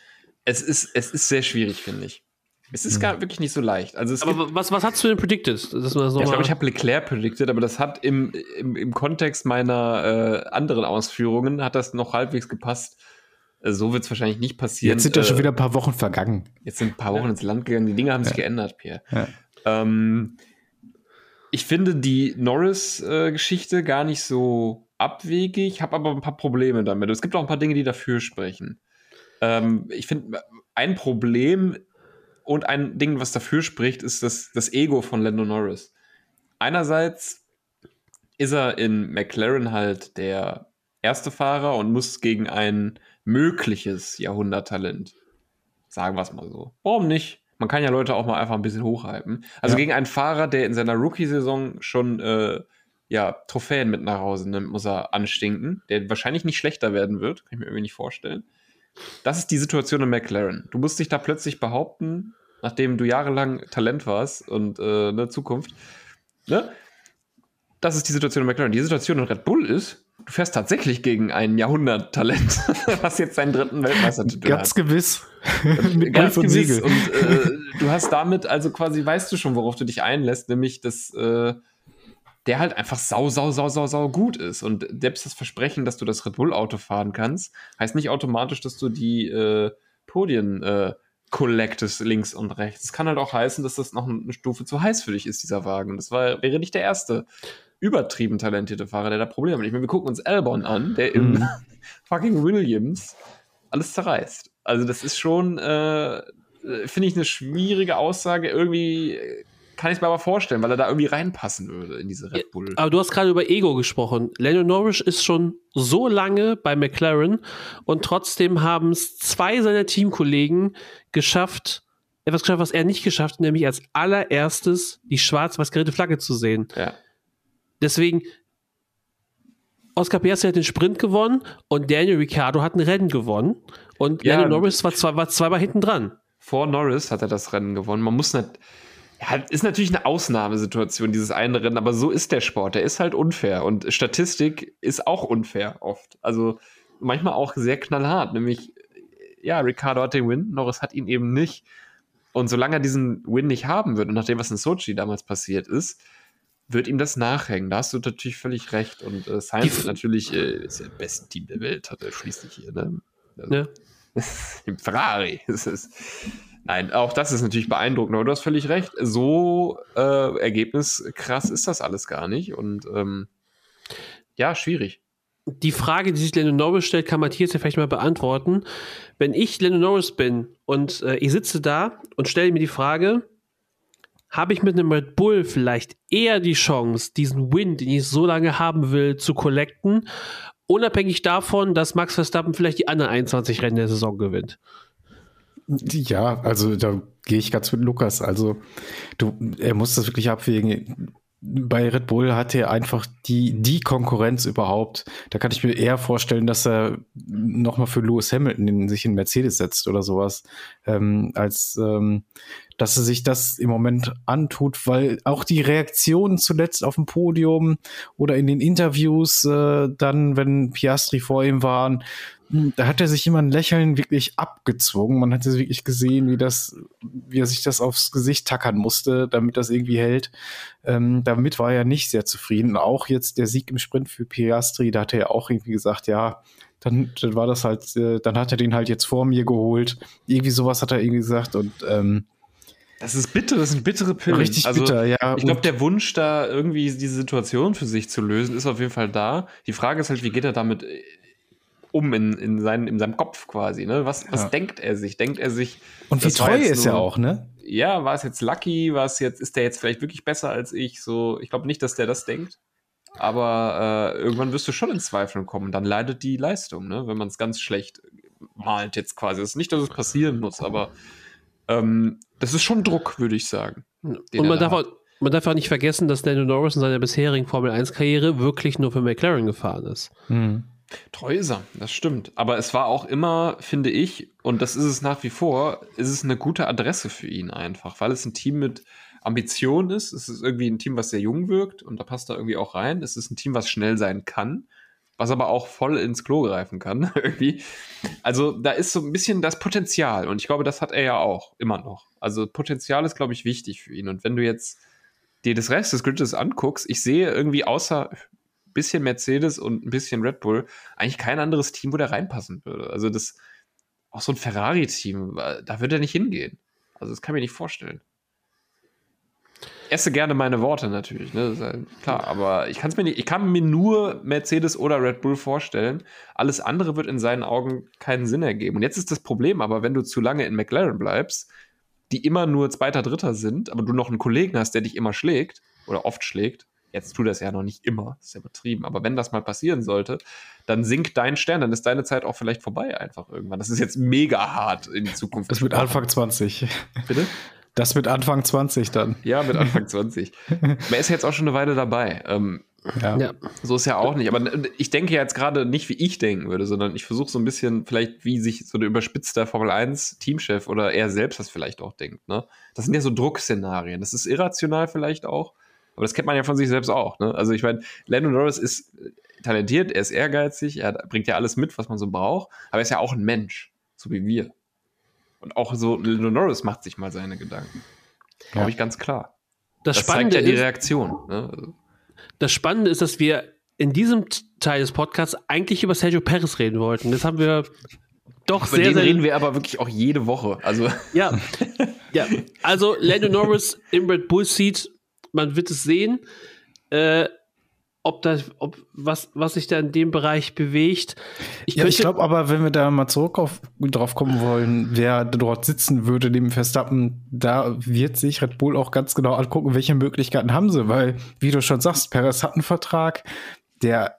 Es ist, es ist sehr schwierig, finde ich. Es ist gar wirklich nicht so leicht. Also Aber was, was hast du denn predicted? Das ja, ich glaube, ich habe Leclerc predicted, aber das hat im, im, im Kontext meiner äh, anderen Ausführungen hat das noch halbwegs gepasst. Äh, so wird es wahrscheinlich nicht passieren. Jetzt sind ja Äh, schon wieder ein paar Wochen vergangen. Jetzt sind ein paar Wochen ins Land gegangen. Die Dinge haben sich geändert, Pierre. Ja. Ähm, ich finde die Norris-Geschichte gar nicht so abwegig, habe aber ein paar Probleme damit. Es gibt auch ein paar Dinge, die dafür sprechen. Ähm, ich finde, ein Problem und ein Ding, was dafür spricht, ist das, das Ego von Lando Norris. Einerseits ist er in McLaren halt der erste Fahrer und muss gegen ein mögliches Jahrhunderttalent, sagen wir es mal so. Warum nicht? Man kann ja Leute auch mal einfach ein bisschen hochhypen. Also Ja. gegen einen Fahrer, der in seiner Rookie-Saison schon äh, ja, Trophäen mit nach Hause nimmt, muss er anstinken, der wahrscheinlich nicht schlechter werden wird, kann ich mir irgendwie nicht vorstellen. Das ist die Situation in McLaren. Du musst dich da plötzlich behaupten, nachdem du jahrelang Talent warst und äh, eine Zukunft. Ne? Das ist die Situation in McLaren. Die Situation in Red Bull ist, du fährst tatsächlich gegen ein Jahrhunderttalent, was jetzt seinen dritten Weltmeistertitel hat. Ganz gewiss. Mit Ganz und gewiss. Siegel. Und äh, du hast damit, also quasi weißt du schon, worauf du dich einlässt, nämlich, dass äh, der halt einfach sau, sau, sau, sau, sau gut ist. Und selbst das Versprechen, dass du das Red Bull-Auto fahren kannst, heißt nicht automatisch, dass du die äh, Podien äh, collectest links und rechts. Es kann halt auch heißen, dass das noch eine Stufe zu heiß für dich ist, dieser Wagen. Und das war, wäre nicht der erste übertrieben talentierte Fahrer, der da Probleme hat. Ich meine, wir gucken uns Albon an, der im Mhm. fucking Williams alles zerreißt. Also das ist schon, äh, äh, finde ich, eine schwierige Aussage. Irgendwie äh, kann ich mir aber vorstellen, weil er da irgendwie reinpassen würde in diese Red Bull. Aber du hast gerade über Ego gesprochen. Lando Norris ist schon so lange bei McLaren und trotzdem haben es zwei seiner Teamkollegen geschafft, etwas geschafft, was er nicht geschafft hat, nämlich als allererstes die schwarz-weiß gerierte Flagge zu sehen. Ja. Deswegen, Oscar Piastri hat den Sprint gewonnen und Daniel Ricciardo hat ein Rennen gewonnen. Und Ja, Lando Norris war, zwei, war zweimal hinten dran. Vor Norris hat er das Rennen gewonnen. Man muss nicht. Ja, ist natürlich eine Ausnahmesituation, dieses eine Rennen, aber so ist der Sport. Der ist halt unfair. Und Statistik ist auch unfair oft. Also manchmal auch sehr knallhart. Nämlich, ja, Ricardo hat den Win, Norris hat ihn eben nicht. Und solange er diesen Win nicht haben wird, und nach dem, was in Sochi damals passiert ist, wird ihm das nachhängen. Da hast du natürlich völlig recht. Und äh, F- ist natürlich äh, ist ja das beste Team der Welt, hat er schließlich hier. Ne? Also, Ne? im Ferrari. Es ist, nein, auch das ist natürlich beeindruckend, aber du hast völlig recht. So äh, ergebniskrass ist das alles gar nicht. Und ähm, ja, schwierig. die Frage, die sich Lando Norris stellt, kann Matthias ja vielleicht mal beantworten. Wenn ich Lando Norris bin und äh, ich sitze da und stelle mir die Frage, habe ich mit einem Red Bull vielleicht eher die Chance, diesen Win, den ich so lange haben will, zu collecten, unabhängig davon, dass Max Verstappen vielleicht die anderen 21 Rennen der Saison gewinnt? Ja, also da gehe ich ganz mit Lukas. Also du, er muss das wirklich abwägen. Bei Red Bull hat er einfach die, die Konkurrenz überhaupt. Da kann ich mir eher vorstellen, dass er nochmal für Lewis Hamilton in, sich in Mercedes setzt oder sowas, ähm, als ähm, dass er sich das im Moment antut, weil auch die Reaktionen zuletzt auf dem Podium oder in den Interviews äh, dann, wenn Piastri vor ihm waren, da hat er sich ein Lächeln wirklich abgezwungen. Man hat es wirklich gesehen, wie das, wie er sich das aufs Gesicht tackern musste, damit das irgendwie hält. Ähm, damit war er nicht sehr zufrieden. Auch jetzt der Sieg im Sprint für Piastri, da hat er ja auch irgendwie gesagt, ja, dann, dann war das halt, äh, dann hat er den halt jetzt vor mir geholt. Irgendwie sowas hat er irgendwie gesagt und ähm, das ist bitter, das sind bittere Pillen. Richtig also, bitter, ja. Ich glaube, der Wunsch, da irgendwie diese Situation für sich zu lösen, ist auf jeden Fall da. Die Frage ist halt, wie geht er damit äh, um in, in, seinen, in seinem Kopf quasi? Ne? Was, was Ja. denkt er sich? Denkt er sich. Und wie treu ist er nur- auch, ne? Ja, war es jetzt lucky? War es jetzt, ist der jetzt vielleicht wirklich besser als ich? So, ich glaube nicht, dass der das denkt. Aber äh, irgendwann wirst du schon in Zweifeln kommen. Dann leidet die Leistung, ne? wenn man es ganz schlecht malt jetzt quasi. Es ist nicht, dass es passieren muss, aber ähm, das ist schon Druck, würde ich sagen. Und er man da darf, auch, man darf auch nicht vergessen, dass Lando Norris in seiner bisherigen Formel-1-Karriere wirklich nur für McLaren gefahren ist. Hm. Treu ist er, das stimmt. Aber es war auch immer, finde ich, und das ist es nach wie vor, ist es eine gute Adresse für ihn einfach, weil es ein Team mit Ambition ist. Es ist irgendwie ein Team, was sehr jung wirkt und da passt er irgendwie auch rein. Es ist ein Team, was schnell sein kann, was aber auch voll ins Klo greifen kann, irgendwie. Also da ist so ein bisschen das Potenzial und ich glaube, das hat er ja auch immer noch. Also Potenzial ist, glaube ich, wichtig für ihn. Und wenn du jetzt dir das Rest des Grids anguckst, ich sehe irgendwie außer bisschen Mercedes und ein bisschen Red Bull eigentlich kein anderes Team, wo der reinpassen würde. Also das auch so ein Ferrari-Team, äh, da würde er nicht hingehen. Also das kann ich mir nicht vorstellen. Esse gerne meine Worte natürlich, ne? Ja klar, aber ich kann es mir nicht, ich kann mir nur Mercedes oder Red Bull vorstellen. Alles andere wird in seinen Augen keinen Sinn ergeben. Und jetzt ist das Problem, aber wenn du zu lange in McLaren bleibst, die immer nur Zweiter, Dritter sind, aber du noch einen Kollegen hast, der dich immer schlägt oder oft schlägt, jetzt tut das ja noch nicht immer, ist ja übertrieben, aber wenn das mal passieren sollte, dann sinkt dein Stern, dann ist deine Zeit auch vielleicht vorbei einfach irgendwann. Das ist jetzt mega hart in die Zukunft. Das mit gesprochen. Anfang 20. Bitte? Das mit Anfang 20 dann. Ja, mit Anfang 20. Er ist jetzt auch schon eine Weile dabei. Ähm, Ja. Ja. so ist ja auch nicht. Aber ich denke jetzt gerade nicht, wie ich denken würde, sondern ich versuche so ein bisschen, vielleicht, wie sich so ein überspitzter Formel 1 Teamchef oder er selbst das vielleicht auch denkt. Ne? Das sind ja so Druckszenarien. Das ist irrational vielleicht auch. Aber das kennt man ja von sich selbst auch. Ne? Also ich meine, Lando Norris ist talentiert, er ist ehrgeizig, er hat- bringt ja alles mit, was man so braucht. Aber er ist ja auch ein Mensch, so wie wir. Und auch so, Lando Norris macht sich mal seine Gedanken. Glaube Ja. ich ganz klar. Das, Das, zeigt ja die ist, Reaktion. Ne? Also, das Spannende ist, dass wir in diesem Teil des Podcasts eigentlich über Sergio Perez reden wollten. Das haben wir doch Über sehr, den sehr reden wir aber wirklich auch jede Woche. Also Ja, ja. Also Lando Norris im Red Bull Seat, man wird es sehen, äh, ob das, ob was, was sich da in dem Bereich bewegt. Ich Ja, ich glaube aber, wenn wir da mal zurück auf, drauf kommen wollen, wer dort sitzen würde neben Verstappen, da wird sich Red Bull auch ganz genau angucken, welche Möglichkeiten haben sie, weil, wie du schon sagst, Perez hat einen Vertrag, der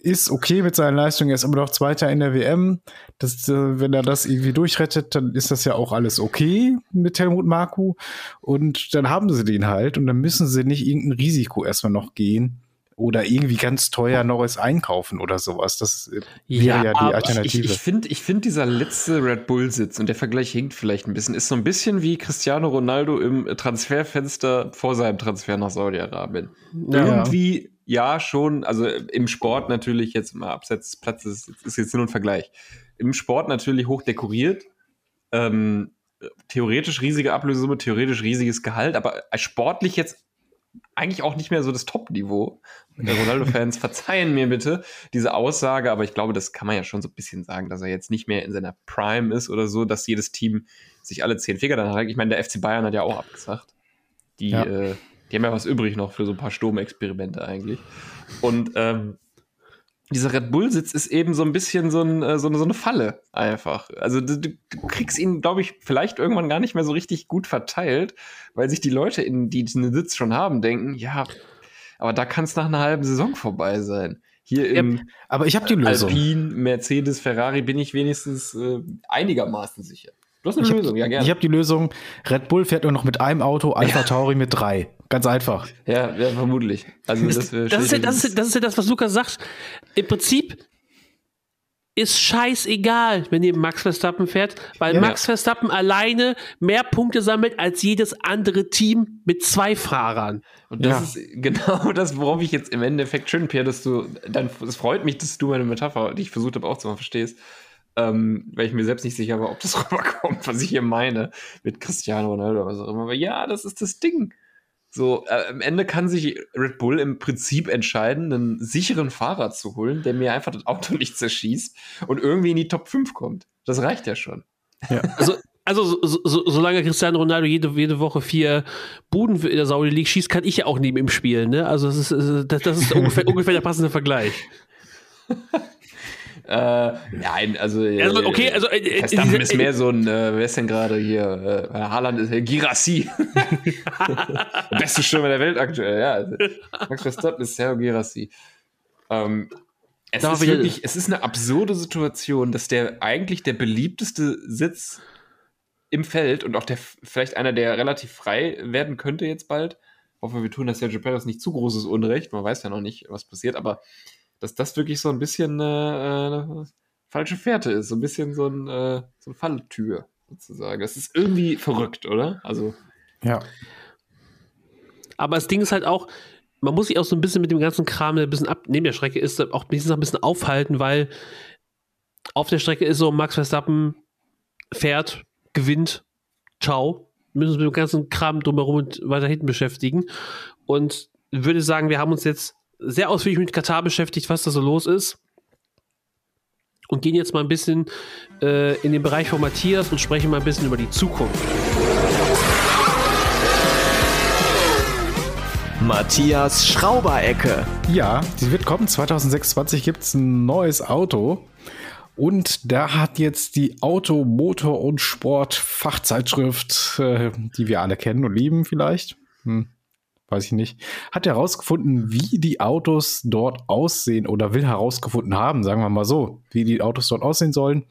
ist okay mit seinen Leistungen, er ist immer noch Zweiter in der WM. Das, äh, wenn er das irgendwie durchrettet, dann ist das ja auch alles okay mit Helmut Marku. Und dann haben sie den halt und dann müssen sie nicht irgendein Risiko erstmal noch gehen oder irgendwie ganz teuer Norris einkaufen oder sowas. Das äh, wäre Ja, ja, die aber ich, Alternative. ich finde, ich find dieser letzte Red Bull-Sitz, und der Vergleich hinkt vielleicht ein bisschen, ist so ein bisschen wie Cristiano Ronaldo im Transferfenster vor seinem Transfer nach Saudi-Arabien. Ja. Irgendwie, ja, schon, also im Sport natürlich jetzt mal abseits des Platzes, ist jetzt nur ein Vergleich. Im Sport natürlich hoch dekoriert, ähm, theoretisch riesige Ablösesumme, theoretisch riesiges Gehalt, aber sportlich jetzt eigentlich auch nicht mehr so das Top-Niveau. Der Ronaldo-Fans verzeihen mir bitte diese Aussage, aber ich glaube, das kann man ja schon so ein bisschen sagen, dass er jetzt nicht mehr in seiner Prime ist oder so, dass jedes Team sich alle zehn Finger dann hat. Ich meine, der FC Bayern hat ja auch abgesagt. Die, Ja. äh, die haben ja was übrig noch für so ein paar Sturmexperimente eigentlich. Und ähm, dieser Red Bull-Sitz ist eben so ein bisschen so, ein, äh, so, eine, so eine Falle einfach. Also du, du kriegst ihn, glaube ich, vielleicht irgendwann gar nicht mehr so richtig gut verteilt, weil sich die Leute, in, die diesen Sitz schon haben, denken, ja, aber da kann es nach einer halben Saison vorbei sein. Hier im Aber ich habe die Lösung. Alpine, Mercedes, Ferrari bin ich wenigstens äh, einigermaßen sicher. Du hast eine Ich Lösung, hab, ja, gerne. Ich habe die Lösung, Red Bull fährt nur noch mit einem Auto, Alpha Tauri mit drei. Ganz einfach. ja, ja, vermutlich. Also, das, Das ist, ja, das, ist, das ist ja das, was Lukas sagt. Im Prinzip ist scheißegal, wenn neben Max Verstappen fährt, weil Ja. Max Verstappen alleine mehr Punkte sammelt als jedes andere Team mit zwei Fahrern. Und das Ja. ist genau das, worauf ich jetzt im Endeffekt schön, Pierre, dass du, dann, es freut mich, dass du meine Metapher, die ich versucht habe aufzumachen, verstehst. Ähm, weil ich mir selbst nicht sicher war, ob das rüberkommt, was ich hier meine mit Cristiano Ronaldo oder was auch immer. Aber ja, das ist das Ding. So, äh, am Ende kann sich Red Bull im Prinzip entscheiden, einen sicheren Fahrer zu holen, der mir einfach das Auto nicht zerschießt und irgendwie in die Top 5 kommt. Das reicht ja schon. Also, also so, so, so, solange Cristiano Ronaldo jede, jede Woche vier Buden in der Saudi League schießt, kann ich ja auch neben ihm spielen. Ne? Also das ist, das ist ungefähr, ungefähr der passende Vergleich. Äh, nein, also. äh, Also, okay, also, äh, äh, Verstappen ist mehr so ein, äh, wer ist denn gerade hier? Äh, Haaland ist äh, Girassi. der beste Stürmer der Welt aktuell, ja. Also, Max Verstappen ist Sergio Girassi. Ähm, es ist wirklich, es ist eine absurde Situation, dass der eigentlich der beliebteste Sitz im Feld und auch der vielleicht einer, der relativ frei werden könnte jetzt bald. Hoffe, wir tun das Sergio Perez nicht zu großes Unrecht. Man weiß ja noch nicht, was passiert, aber dass das wirklich so ein bisschen äh, eine falsche Fährte ist, so ein bisschen so, ein, äh, so eine Falltür sozusagen. Das ist irgendwie verrückt, oder? Also, Ja. Aber das Ding ist halt auch, man muss sich auch so ein bisschen mit dem ganzen Kram, der ein bisschen ab, neben der Strecke ist, auch wenigstens ein bisschen aufhalten, weil auf der Strecke ist so, Max Verstappen fährt, gewinnt, ciao. Wir müssen uns mit dem ganzen Kram drumherum und weiter hinten beschäftigen. Und ich würde sagen, wir haben uns jetzt sehr ausführlich mit Katar beschäftigt, was da so los ist. Und gehen jetzt mal ein bisschen äh, in den Bereich von Matthias und sprechen mal ein bisschen über die Zukunft. Matthias Schrauberecke. Ja, die wird kommen. 2026 gibt es ein neues Auto. Und da hat jetzt die Auto, Motor und Sport Fachzeitschrift, äh, die wir alle kennen und lieben vielleicht, hm, weiß ich nicht, hat herausgefunden, wie die Autos dort aussehen oder will herausgefunden haben, sagen wir mal so, wie die Autos dort aussehen sollen.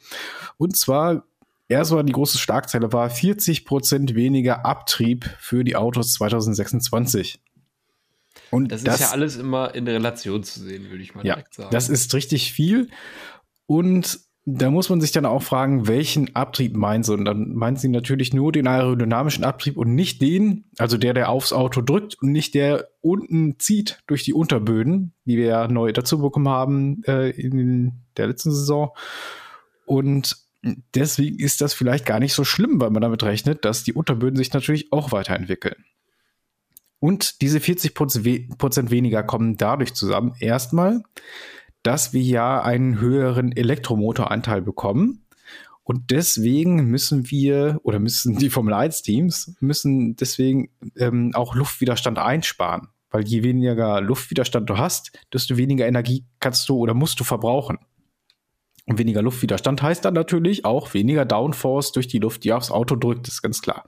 Und zwar, erstmal die große Schlagzeile war 40% weniger Abtrieb für die Autos 2026. Und das, ist ja alles immer in Relation zu sehen, würde ich mal ja, direkt sagen. das ist richtig viel. Und da muss man sich dann auch fragen, welchen Abtrieb meint sie? Und dann meint sie natürlich nur den aerodynamischen Abtrieb und nicht den, also der, der aufs Auto drückt und nicht der unten zieht durch die Unterböden, die wir ja neu dazu bekommen haben äh, in der letzten Saison. Und deswegen ist das vielleicht gar nicht so schlimm, weil man damit rechnet, dass die Unterböden sich natürlich auch weiterentwickeln. Und diese 40 Prozent weniger kommen dadurch zusammen. Erstmal, dass wir ja einen höheren Elektromotoranteil bekommen. Und deswegen müssen wir, oder müssen die Formel 1 Teams, müssen deswegen ähm, auch Luftwiderstand einsparen. Weil je weniger Luftwiderstand du hast, desto weniger Energie kannst du oder musst du verbrauchen. Und weniger Luftwiderstand heißt dann natürlich auch weniger Downforce durch die Luft, die aufs Auto drückt, ist ganz klar.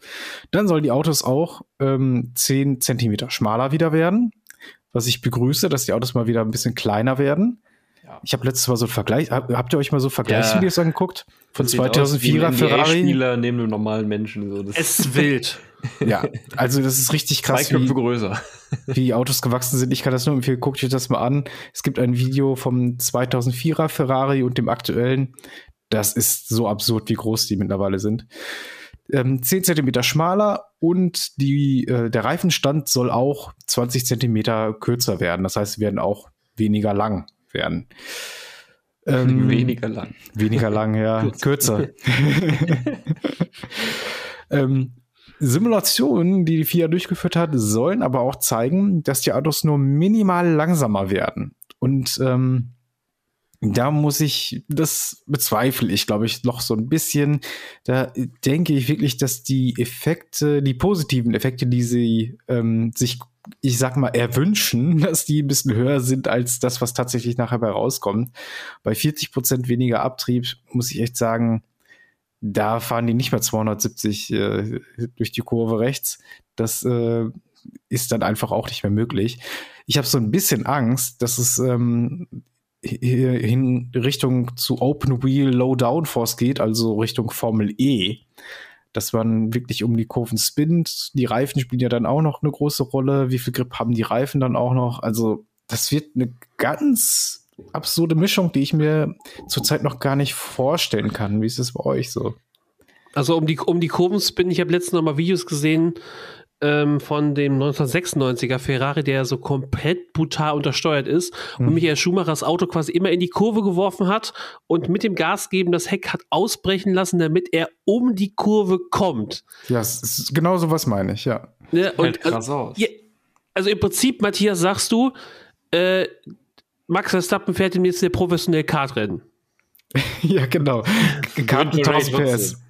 Dann sollen die Autos auch ähm, 10 Zentimeter schmaler wieder werden, was ich begrüße, dass die Autos mal wieder ein bisschen kleiner werden. Ja. Ich habe letztes Mal so ein Vergleich, hab, habt ihr euch mal so Vergleichsvideos angeguckt? Von Das sieht aus wie 2004er ein Ferrari? NBA-Spieler neben einem normalen Menschen. So. Das Es ist wild. Ja, also das ist richtig zwei krass, Köpfe wie, größer. wie die Autos gewachsen sind. Ich kann das nur empfehlen, guckt euch das mal an. Es gibt ein Video vom 2004er Ferrari und dem aktuellen. Das ist so absurd, wie groß die mittlerweile sind. Ähm, 10 Zentimeter schmaler und die, äh, der Reifenstand soll auch 20 Zentimeter kürzer werden. Das heißt, sie werden auch weniger lang werden. Ähm, Weniger lang. Weniger lang, ja. Kürzer. ähm, Simulationen, die die FIA durchgeführt hat, sollen aber auch zeigen, dass die Autos nur minimal langsamer werden. Und ähm, da muss ich, das bezweifle ich, glaube ich, noch so ein bisschen. Da denke ich wirklich, dass die Effekte, die positiven Effekte, die sie ähm, sich, ich sag mal, erwünschen, dass die ein bisschen höher sind als das, was tatsächlich nachher bei rauskommt. Bei 40 Prozent weniger Abtrieb muss ich echt sagen, da fahren die nicht mehr 270 äh, durch die Kurve rechts. Das äh, ist dann einfach auch nicht mehr möglich. Ich habe so ein bisschen Angst, dass es ähm, in Richtung zu Open Wheel Low Downforce geht, also Richtung Formel E, dass man wirklich um die Kurven spinnt. Die Reifen spielen ja dann auch noch eine große Rolle. Wie viel Grip haben die Reifen dann auch noch? Also das wird eine ganz absurde Mischung, die ich mir zurzeit noch gar nicht vorstellen kann. Wie ist es bei euch so? Also um die, um die Kurven spinnen, ich habe letztens noch mal Videos gesehen, ähm, von dem 1996er Ferrari, der so komplett brutal untersteuert ist mhm. und Michael Schumachers Auto quasi immer in die Kurve geworfen hat und mit dem Gas geben das Heck hat ausbrechen lassen, damit er um die Kurve kommt. Ja, genau so was meine ich, ja. ja und, also, ja, also im Prinzip, Matthias, sagst du, äh, Max Verstappen fährt ihm jetzt der professionelle Kartrennen. ja, genau. Kart mit 1000 PS.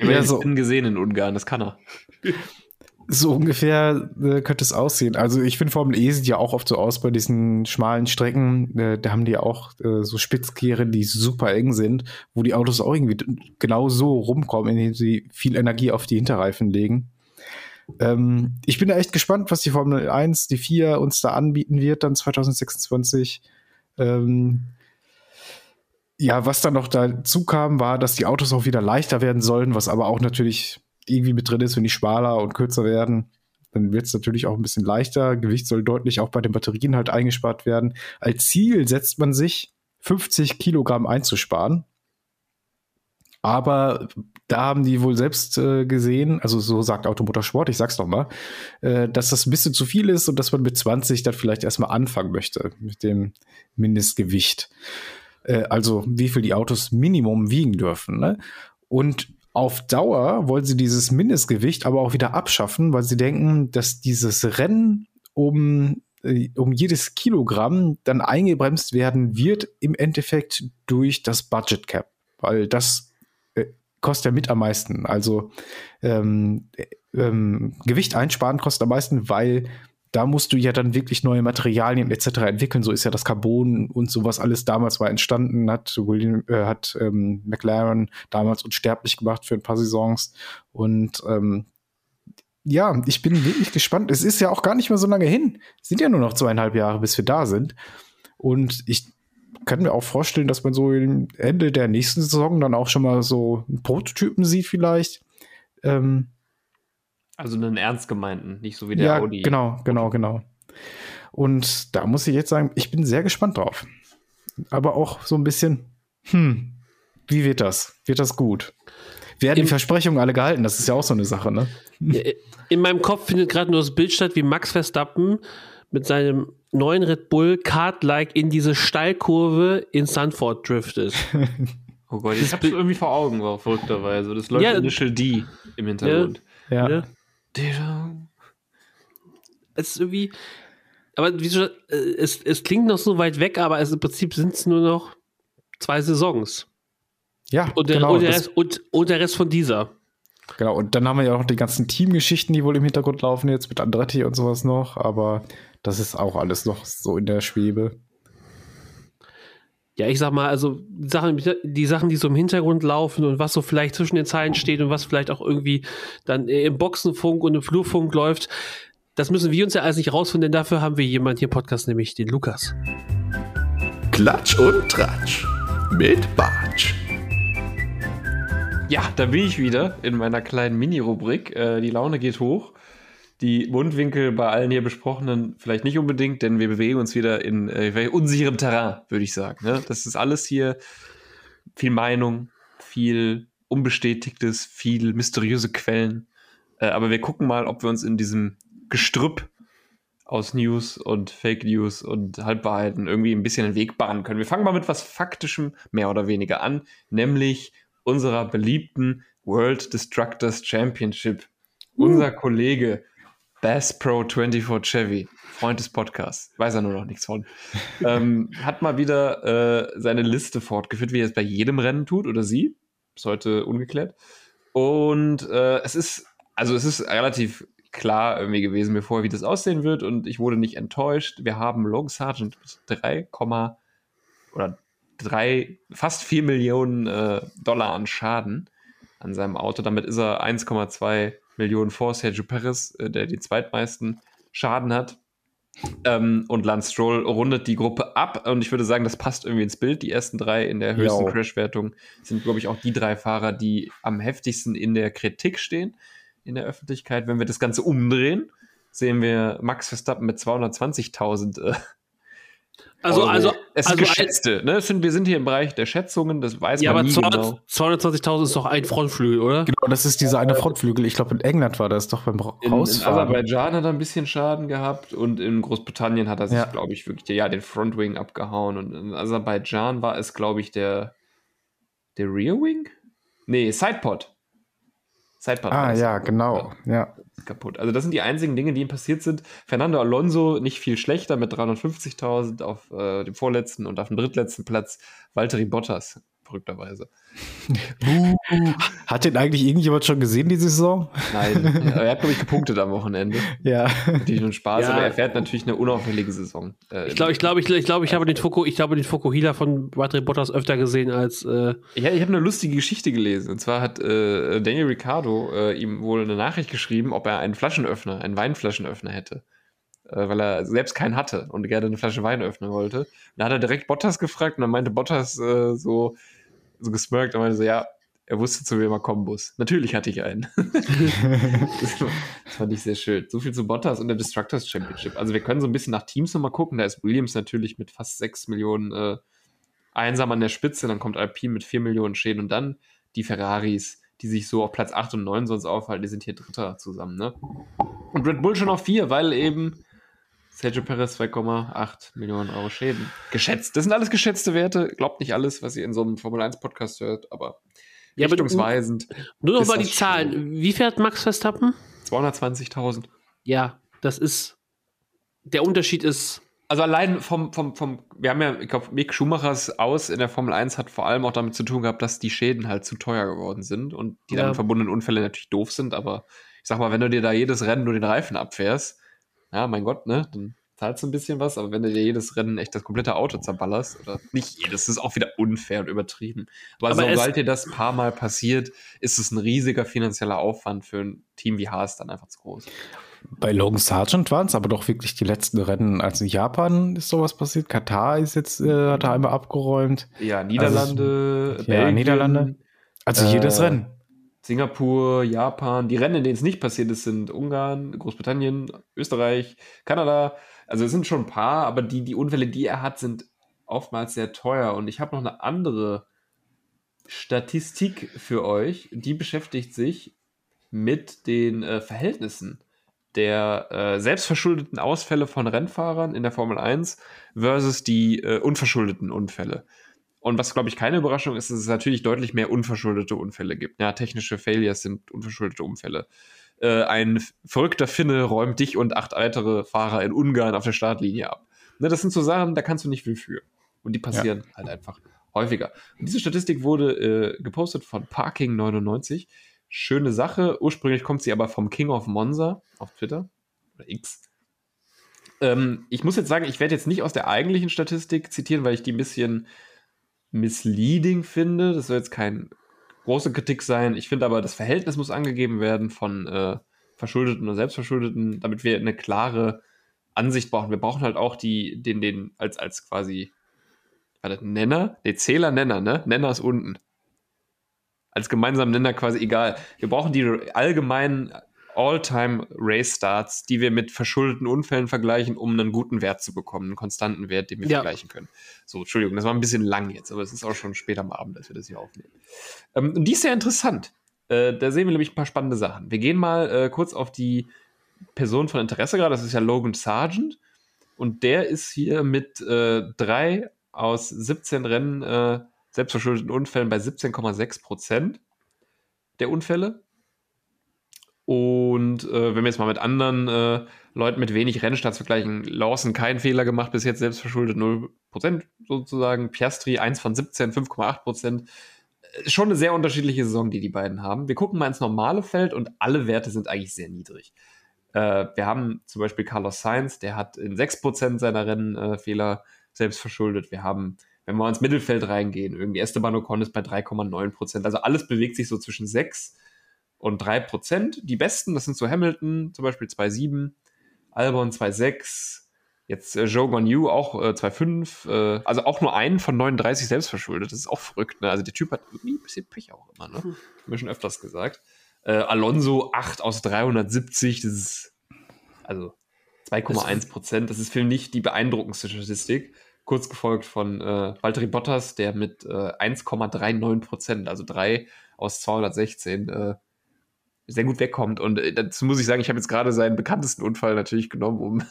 ja, ja so. gesehen in Ungarn, das kann er. So ungefähr äh, könnte es aussehen. Also ich finde Formel E sieht ja auch oft so aus bei diesen schmalen Strecken. Äh, da haben die auch äh, so Spitzkehre, die super eng sind, wo die Autos auch irgendwie genau so rumkommen, indem sie viel Energie auf die Hinterreifen legen. Ähm, ich bin da echt gespannt, was die Formel 1, die 4 uns da anbieten wird, dann 2026. Ähm, ja, was dann noch dazu kam, war, dass die Autos auch wieder leichter werden sollen, was aber auch natürlich irgendwie mit drin ist, wenn die schmaler und kürzer werden. Dann wird es natürlich auch ein bisschen leichter. Gewicht soll deutlich auch bei den Batterien halt eingespart werden. Als Ziel setzt man sich, 50 Kilogramm einzusparen. Aber da haben die wohl selbst äh, gesehen, also so sagt Automotorsport, ich sag's noch mal, äh, dass das ein bisschen zu viel ist und dass man mit 20 dann vielleicht erstmal anfangen möchte mit dem Mindestgewicht. Äh, also wie viel die Autos Minimum wiegen dürfen. Ne? Und auf Dauer wollen sie dieses Mindestgewicht aber auch wieder abschaffen, weil sie denken, dass dieses Rennen um, äh, um jedes Kilogramm dann eingebremst werden wird, im Endeffekt durch das Budget Cap. Weil das äh, kostet ja mit am meisten. Also ähm, äh, ähm, Gewicht einsparen kostet am meisten, weil da musst du ja dann wirklich neue Materialien etc. entwickeln. So ist ja das Carbon und sowas alles damals mal entstanden, hat William, äh, hat ähm, McLaren damals unsterblich gemacht für ein paar Saisons. Und ähm, ja, ich bin wirklich gespannt. Es ist ja auch gar nicht mehr so lange hin. Es sind ja nur noch zweieinhalb Jahre, bis wir da sind. Und ich kann mir auch vorstellen, dass man so Ende der nächsten Saison dann auch schon mal so einen Prototypen sieht, vielleicht. Ähm, also einen ernst gemeinten, nicht so wie der ja, Audi. Genau, genau, genau. Und da muss ich jetzt sagen, ich bin sehr gespannt drauf. Aber auch so ein bisschen, hm, wie wird das? Wird das gut? Werden Im, die Versprechungen alle gehalten? Das ist ja auch so eine Sache, ne? In meinem Kopf findet gerade nur das Bild statt, wie Max Verstappen mit seinem neuen Red Bull Kart-like in diese Steilkurve in Sanford driftet. oh Gott, ich hab's irgendwie vor Augen, war verrückterweise. Das läuft ja, Initial D im Hintergrund. ja. ja. Es ist irgendwie. Aber wie schon, äh, es, es klingt noch so weit weg, aber es, im Prinzip sind es nur noch zwei Saisons. Ja, und der, genau, und, der Rest, und, und der Rest von dieser. Genau, und dann haben wir ja auch noch die ganzen Teamgeschichten, die wohl im Hintergrund laufen jetzt mit Andretti und sowas noch, aber das ist auch alles noch so in der Schwebe ja, ich sag mal, also die Sachen, die Sachen, die so im Hintergrund laufen und was so vielleicht zwischen den Zeilen steht und was vielleicht auch irgendwie dann im Boxenfunk und im Flurfunk läuft, das müssen wir uns ja alles nicht rausfinden, denn dafür haben wir jemanden hier im Podcast, nämlich den Lukas. Klatsch und Tratsch mit Bartsch. Ja, da bin ich wieder in meiner kleinen Mini-Rubrik. Äh, die Laune geht hoch die Mundwinkel bei allen hier besprochenen vielleicht nicht unbedingt, denn wir bewegen uns wieder in äh, unsicherem Terrain, würde ich sagen. Ne? Das ist alles hier viel Meinung, viel Unbestätigtes, viel mysteriöse Quellen. Äh, aber wir gucken mal, ob wir uns in diesem Gestrüpp aus News und Fake News und Halbwahrheiten irgendwie ein bisschen den Weg bahnen können. Wir fangen mal mit was Faktischem mehr oder weniger an, nämlich unserer beliebten World Destructors Championship. Uh. Unser Kollege Bass Pro 24 Chevy, Freund des Podcasts, weiß er nur noch nichts von, ähm, hat mal wieder äh, seine Liste fortgeführt, wie er es bei jedem Rennen tut oder sie. Ist heute ungeklärt. Und äh, es ist, also es ist relativ klar irgendwie gewesen mir vorher, wie das aussehen wird und ich wurde nicht enttäuscht. Wir haben Logan Sargent 3, oder 3, fast 4 Millionen äh, Dollar an Schaden an seinem Auto. Damit ist er 1,2 Millionen vor Sergio Perez, äh, der die zweitmeisten Schaden hat. Ähm, und Lance Stroll rundet die Gruppe ab. Und ich würde sagen, das passt irgendwie ins Bild. Die ersten drei in der höchsten Jo. Crash-Wertung sind, glaube ich, auch die drei Fahrer, die am heftigsten in der Kritik stehen in der Öffentlichkeit. Wenn wir das Ganze umdrehen, sehen wir Max Verstappen mit 220.000 äh, Also, Euro. also, es sind also ein- geschätzte. Ne? Es sind, wir sind hier im Bereich der Schätzungen. Das weiß ja, man aber nie 200 genau. 220.000 ist doch ein Frontflügel, oder? Genau, das ist dieser eine Frontflügel. Ich glaube, in England war das doch beim In, in. Aserbaidschan hat er ein bisschen Schaden gehabt und in Großbritannien hat er sich, Ja. glaube ich, wirklich ja, den Frontwing abgehauen. Und in Aserbaidschan war es, glaube ich, der, der Rearwing? Nee, Sidepod. War ah, ja, genau. Ja. Kaputt. Also, das sind die einzigen Dinge, die ihm passiert sind. Fernando Alonso nicht viel schlechter mit 350.000 auf äh, dem vorletzten und auf dem drittletzten Platz Valtteri Bottas, verrückterweise. Hat den eigentlich irgendjemand schon gesehen, die Saison? Nein, er hat, glaube ich, gepunktet am Wochenende. Ja. Natürlich nur Spaß, Ja. aber er fährt natürlich eine unauffällige Saison. Äh, Ich glaube, ich glaube, ich, ich glaube, ich habe den Fuku, ich glaube, den Fukuhila von Valtteri Bottas öfter gesehen als, äh, Ja, ich habe eine lustige Geschichte gelesen. Und zwar hat äh, Daniel Ricciardo äh, ihm wohl eine Nachricht geschrieben, ob er einen Flaschenöffner, einen Weinflaschenöffner hätte. Äh, weil er selbst keinen hatte und gerne eine Flasche Wein öffnen wollte. Da hat er direkt Bottas gefragt und dann meinte Bottas äh, so, so gesmirkt und meinte so, ja, er wusste, zu wem er kommen muss. Natürlich hatte ich einen. das, war- das fand ich sehr schön. So viel zu Bottas und der Destructors Championship. Also wir können so ein bisschen nach Teams nochmal gucken. Da ist Williams natürlich mit fast 6 Millionen äh, einsam an der Spitze, dann kommt Alpine mit 4 Millionen Schäden und dann die Ferraris, die sich so auf Platz 8 und 9 sonst aufhalten, die sind hier Dritter zusammen, ne? Und Red Bull schon auf 4, weil eben Sergio Perez 2,8 Millionen Euro Schäden. Geschätzt. Das sind alles geschätzte Werte. Glaubt nicht alles, was ihr in so einem Formel 1 Podcast hört, aber Ja, richtungsweisend. nur noch mal die Zahlen. Wie fährt Max Verstappen? 220.000. Ja, das ist, der Unterschied ist, Also allein vom, vom, vom, wir haben ja, ich glaube, Mick Schumachers Aus in der Formel 1 hat vor allem auch damit zu tun gehabt, dass die Schäden halt zu teuer geworden sind und die Ja. damit verbundenen Unfälle natürlich doof sind, aber ich sag mal, wenn du dir da jedes Rennen nur den Reifen abfährst, ja, mein Gott, ne, dann zahlst du ein bisschen was, aber wenn du dir jedes Rennen echt das komplette Auto zerballerst, oder nicht jedes, das ist auch wieder unfair und übertrieben. Aber, Aber sobald dir das paar Mal passiert, ist es ein riesiger finanzieller Aufwand für ein Team wie Haas dann einfach zu groß. Bei Logan Sargent waren es aber doch wirklich die letzten Rennen. Also in Japan ist sowas passiert. Katar ist jetzt, äh, hat er einmal abgeräumt. Ja, Niederlande, ja, Belgien, Niederlande. Also Äh, jedes Rennen. Singapur, Japan, die Rennen, in denen es nicht passiert ist, sind Ungarn, Großbritannien, Österreich, Kanada. Also es sind schon ein paar, aber die, die Unfälle, die er hat, sind oftmals sehr teuer. Und ich habe noch eine andere Statistik für euch, die beschäftigt sich mit den äh, Verhältnissen der äh, selbstverschuldeten Ausfälle von Rennfahrern in der Formel 1 versus die äh, unverschuldeten Unfälle. Und was, glaube ich, keine Überraschung ist, dass es natürlich deutlich mehr unverschuldete Unfälle gibt. Ja, technische Failures sind unverschuldete Unfälle. Äh, ein verrückter Finne räumt dich und acht weitere Fahrer in Ungarn auf der Startlinie ab. Ne, das sind so Sachen, da kannst du nicht viel für. Und die passieren halt einfach häufiger. Und diese Statistik wurde äh, gepostet von Parking99. Schöne Sache. Ursprünglich kommt sie aber vom King of Monza auf Twitter. Oder X. Ähm, ich muss jetzt sagen, ich werde jetzt nicht aus der eigentlichen Statistik zitieren, weil ich die ein bisschen misleading finde. Das soll jetzt keine große Kritik sein. Ich finde aber, das Verhältnis muss angegeben werden von äh, Verschuldeten und Selbstverschuldeten, damit wir eine klare Ansicht brauchen. Wir brauchen halt auch die, den, den, als, als quasi, warte, Nenner? Nee, Zähler, Nenner, ne? Nenner ist unten. Als gemeinsamen Nenner quasi egal. Wir brauchen die allgemeinen All-Time-Race-Starts, die wir mit verschuldeten Unfällen vergleichen, um einen guten Wert zu bekommen, einen konstanten Wert, den wir Ja. vergleichen können. So, Entschuldigung, das war ein bisschen lang jetzt, aber es ist auch schon spät am Abend, dass wir das hier aufnehmen. Ähm, und die ist sehr interessant. Äh, da sehen wir nämlich ein paar spannende Sachen. Wir gehen mal äh, kurz auf die Person von Interesse gerade, das ist ja Logan Sargent. Und der ist hier mit äh, drei aus 17 Rennen äh, selbstverschuldeten Unfällen bei 17,6 Prozent der Unfälle. Und äh, wenn wir jetzt mal mit anderen äh, Leuten mit wenig Rennstarts vergleichen, Lawson keinen Fehler gemacht, bis jetzt selbstverschuldet 0% sozusagen. Piastri 1 von 17, 5,8%. Äh, Schon eine sehr unterschiedliche Saison, die die beiden haben. Wir gucken mal ins normale Feld und alle Werte sind eigentlich sehr niedrig. Äh, wir haben zum Beispiel Carlos Sainz, der hat in 6% seiner Rennen äh, Fehler selbst verschuldet. Wir haben, wenn wir ins Mittelfeld reingehen, irgendwie Esteban Ocon ist bei 3,9%. Also alles bewegt sich so zwischen 6 und 3%. Die besten, das sind so Hamilton, zum Beispiel 2,7, Albon 2,6, Jetzt äh, Joe Gonyu auch äh, 2,5, äh, also auch nur einen von 39 selbst verschuldet. Das ist auch verrückt. Ne? Also der Typ hat irgendwie ein bisschen Pech auch immer. Ne? Hm. Haben wir schon öfters gesagt. Äh, Alonso 8 aus 370, das ist also 2,1 Prozent. Das ist für mich die beeindruckendste Statistik. Kurz gefolgt von äh, Valtteri Bottas, der mit äh, 1,39 Prozent, also 3 aus 216, äh, sehr gut wegkommt. Und äh, dazu muss ich sagen, ich habe jetzt gerade seinen bekanntesten Unfall natürlich genommen, um,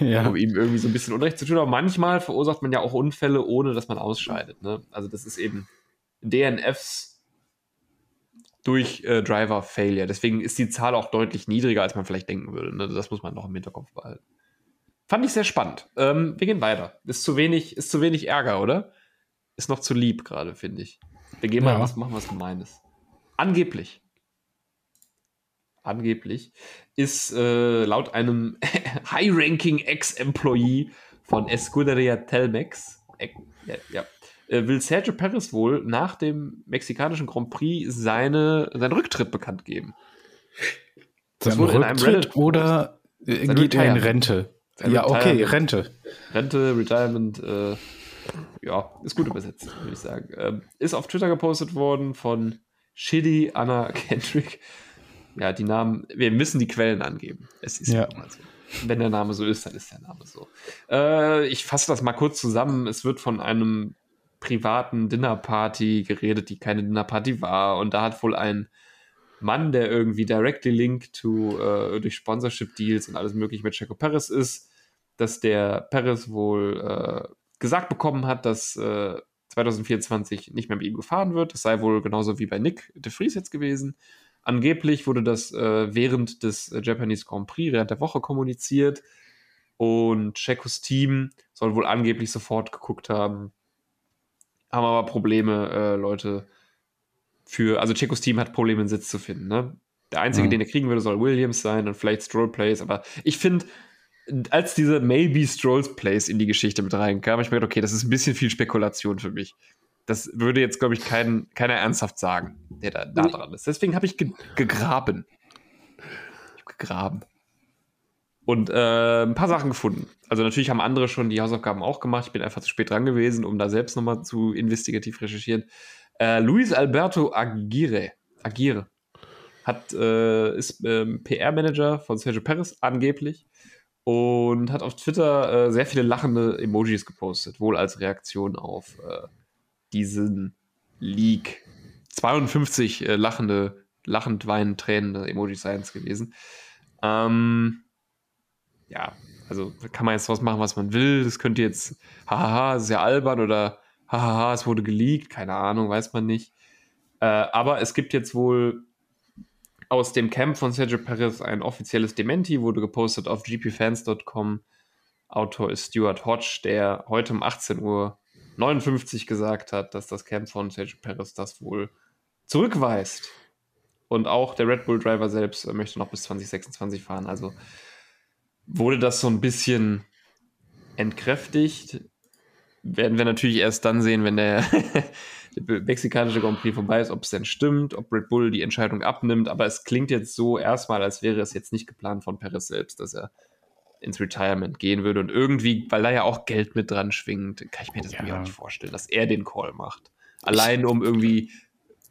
ja. um ihm irgendwie so ein bisschen Unrecht zu tun. Aber manchmal verursacht man ja auch Unfälle, ohne dass man ausscheidet. Ne? Also das ist eben DNFs durch äh, Driver-Failure. Deswegen ist die Zahl auch deutlich niedriger, als man vielleicht denken würde. Ne? Das muss man noch im Hinterkopf behalten. Fand ich sehr spannend. Ähm, wir gehen weiter. Ist zu wenig, ist zu wenig Ärger, oder? Ist noch zu lieb gerade, finde ich. Wir gehen mal was machen, was Gemeines. Angeblich. Angeblich ist äh, laut einem High-Ranking Ex-Employee von Escuderia Telmex, äh, ja, äh, will Sergio Perez wohl nach dem mexikanischen Grand Prix seine, seinen Rücktritt bekannt geben. Das wurde in einem Reddit oder geht er in Rente? Sein ja, okay, Rente. Rente, Retirement, äh, ja, ist gut übersetzt, würde ich sagen. Ähm, ist auf Twitter gepostet worden von Shitty Anna Kendrick. Ja, die Namen, wir müssen die Quellen angeben. Es ist ja mal so. Wenn der Name so ist, dann ist der Name so. Äh, ich fasse das mal kurz zusammen. Es wird von einem privaten Dinnerparty geredet, die keine Dinnerparty war. Und da hat wohl ein Mann, der irgendwie directly linked to äh, durch Sponsorship-Deals und alles mögliche mit Checo Perez ist, dass der Perez wohl äh, gesagt bekommen hat, dass äh, 2024 nicht mehr mit ihm gefahren wird. Das sei wohl genauso wie bei Nick de Vries jetzt gewesen. Angeblich wurde das äh, während des äh, Japanese Grand Prix, während der Woche kommuniziert. Und Checos Team soll wohl angeblich sofort geguckt haben, haben aber Probleme, äh, Leute für, also Checos Team hat Probleme, einen Sitz zu finden. Ne? Der einzige, mhm. den er kriegen würde, soll Williams sein und vielleicht Stroll Plays, aber ich finde, als diese Maybe Strolls Plays in die Geschichte mit reinkam, ich mir gedacht, okay, das ist ein bisschen viel Spekulation für mich. Das würde jetzt, glaube ich, kein, keiner ernsthaft sagen, der da, da dran ist. Deswegen habe ich ge gegraben. Ich habe gegraben. Und äh, ein paar Sachen gefunden. Also natürlich haben andere schon die Hausaufgaben auch gemacht. Ich bin einfach zu spät dran gewesen, um da selbst nochmal zu investigativ recherchieren. Äh, Luis Alberto Aguirre, Aguirre hat, äh, ist ähm, PR-Manager von Sergio Perez angeblich und hat auf Twitter äh, sehr viele lachende Emojis gepostet, wohl als Reaktion auf äh, diesen Leak. 52 äh, lachende, lachend weinend tränende Emojis seien es gewesen. Ähm, ja, also kann man jetzt was machen, was man will. Das könnte jetzt, hahaha, sehr albern oder hahaha, es wurde geleakt, keine Ahnung, weiß man nicht. Äh, aber es gibt jetzt wohl aus dem Camp von Sergio Perez ein offizielles Dementi, wurde gepostet auf gpfans.com. Autor ist Stuart Hodge, der heute um 18 Uhr 59 gesagt hat, dass das Camp von Sergio Perez das wohl zurückweist. Und auch der Red Bull Driver selbst möchte noch bis 2026 fahren. Also wurde das so ein bisschen entkräftigt. Werden wir natürlich erst dann sehen, wenn der, der mexikanische Grand Prix vorbei ist, ob es denn stimmt, ob Red Bull die Entscheidung abnimmt. Aber es klingt jetzt so erstmal, als wäre es jetzt nicht geplant von Perez selbst, dass er ins Retirement gehen würde. Und irgendwie, weil da ja auch Geld mit dran schwingt, kann ich mir das ja. auch nicht vorstellen, dass er den Call macht. Allein um irgendwie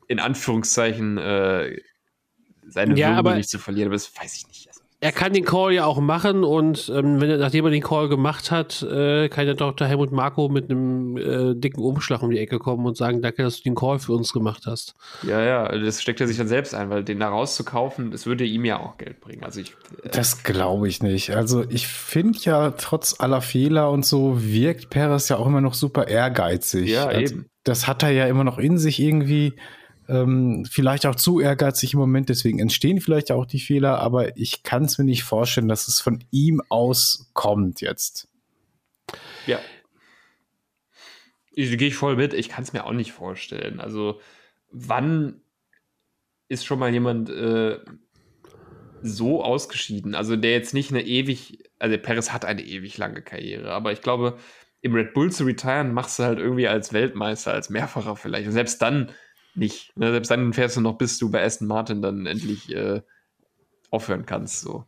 in Anführungszeichen äh, seine ja, Würde nicht zu verlieren, aber das weiß ich nicht. Also, er kann den Call ja auch machen und ähm, wenn er, nachdem er den Call gemacht hat, äh, kann der Dr. Helmut Marco mit einem äh, dicken Umschlag um die Ecke kommen und sagen, danke, dass du den Call für uns gemacht hast. Ja, ja, das steckt er sich dann selbst ein, weil den da rauszukaufen, das würde ihm ja auch Geld bringen. Also ich, äh, das glaube ich nicht. Also ich finde ja, trotz aller Fehler und so, wirkt Perez ja auch immer noch super ehrgeizig. Ja, also, eben. Das hat er ja immer noch in sich irgendwie ähm, vielleicht auch zu ehrgeizig im Moment, deswegen entstehen vielleicht auch die Fehler, aber ich kann es mir nicht vorstellen, dass es von ihm aus kommt jetzt. Ja. Ich, gehe ich voll mit, ich kann es mir auch nicht vorstellen. Also, wann ist schon mal jemand äh, so ausgeschieden? Also, der jetzt nicht eine ewig, also Perez hat eine ewig lange Karriere, aber ich glaube, im Red Bull zu retiren, machst du halt irgendwie als Weltmeister, als Mehrfacher vielleicht. Und selbst dann nicht. Ne? Selbst dann fährst du noch, bis du bei Aston Martin dann endlich äh, aufhören kannst. So.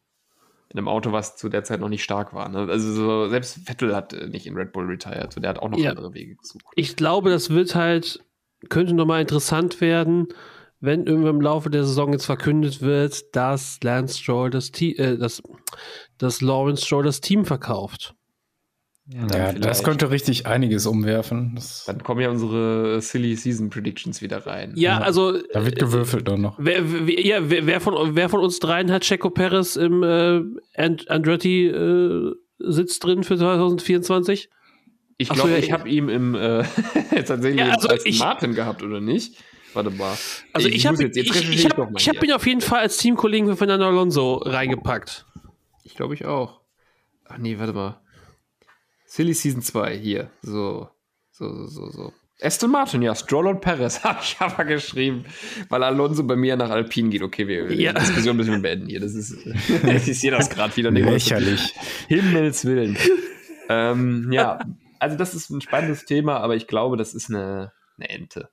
in einem Auto, was zu der Zeit noch nicht stark war. Ne? Also so, selbst Vettel hat äh, nicht in Red Bull retired. So, der hat auch noch Ja. andere Wege gesucht. Ich glaube, das wird halt, könnte nochmal interessant werden, wenn irgendwann im Laufe der Saison jetzt verkündet wird, dass Lance Stroll das Team, äh, dass, dass Lawrence Stroll das Team verkauft. Ja, Ja, das könnte richtig einiges umwerfen. Das, Dann kommen ja unsere Silly Season Predictions wieder rein. Ja, Ja. also da wird gewürfelt dann noch. Wer, wer, ja, wer, von, wer von uns dreien hat Checo Perez im äh, And Andretti äh, Sitz drin für 2024? Ich Ach so, glaube, ja, ich ich- habe ihm im äh, tatsächlich Ja, also Aston ich- Martin gehabt, oder nicht? Warte mal. Also ich, muss habe ich, ich hab, ich hab ihn auf jeden Fall als Teamkollegen für Fernando Alonso reingepackt. Ich glaube ich auch. Ach nee, warte mal. Silly Season 2, hier. So. So, so, so, so. Aston Martin, ja, Stroll und Perez habe ich aber geschrieben, weil Alonso bei mir nach Alpine geht. Okay, wir, Ja. die Diskussion müssen wir beenden hier. Das ist, ich sehe das gerade wieder. Lächerlich. Himmels Willen. ähm, ja, also das ist ein spannendes Thema, aber ich glaube, das ist eine, eine Ente.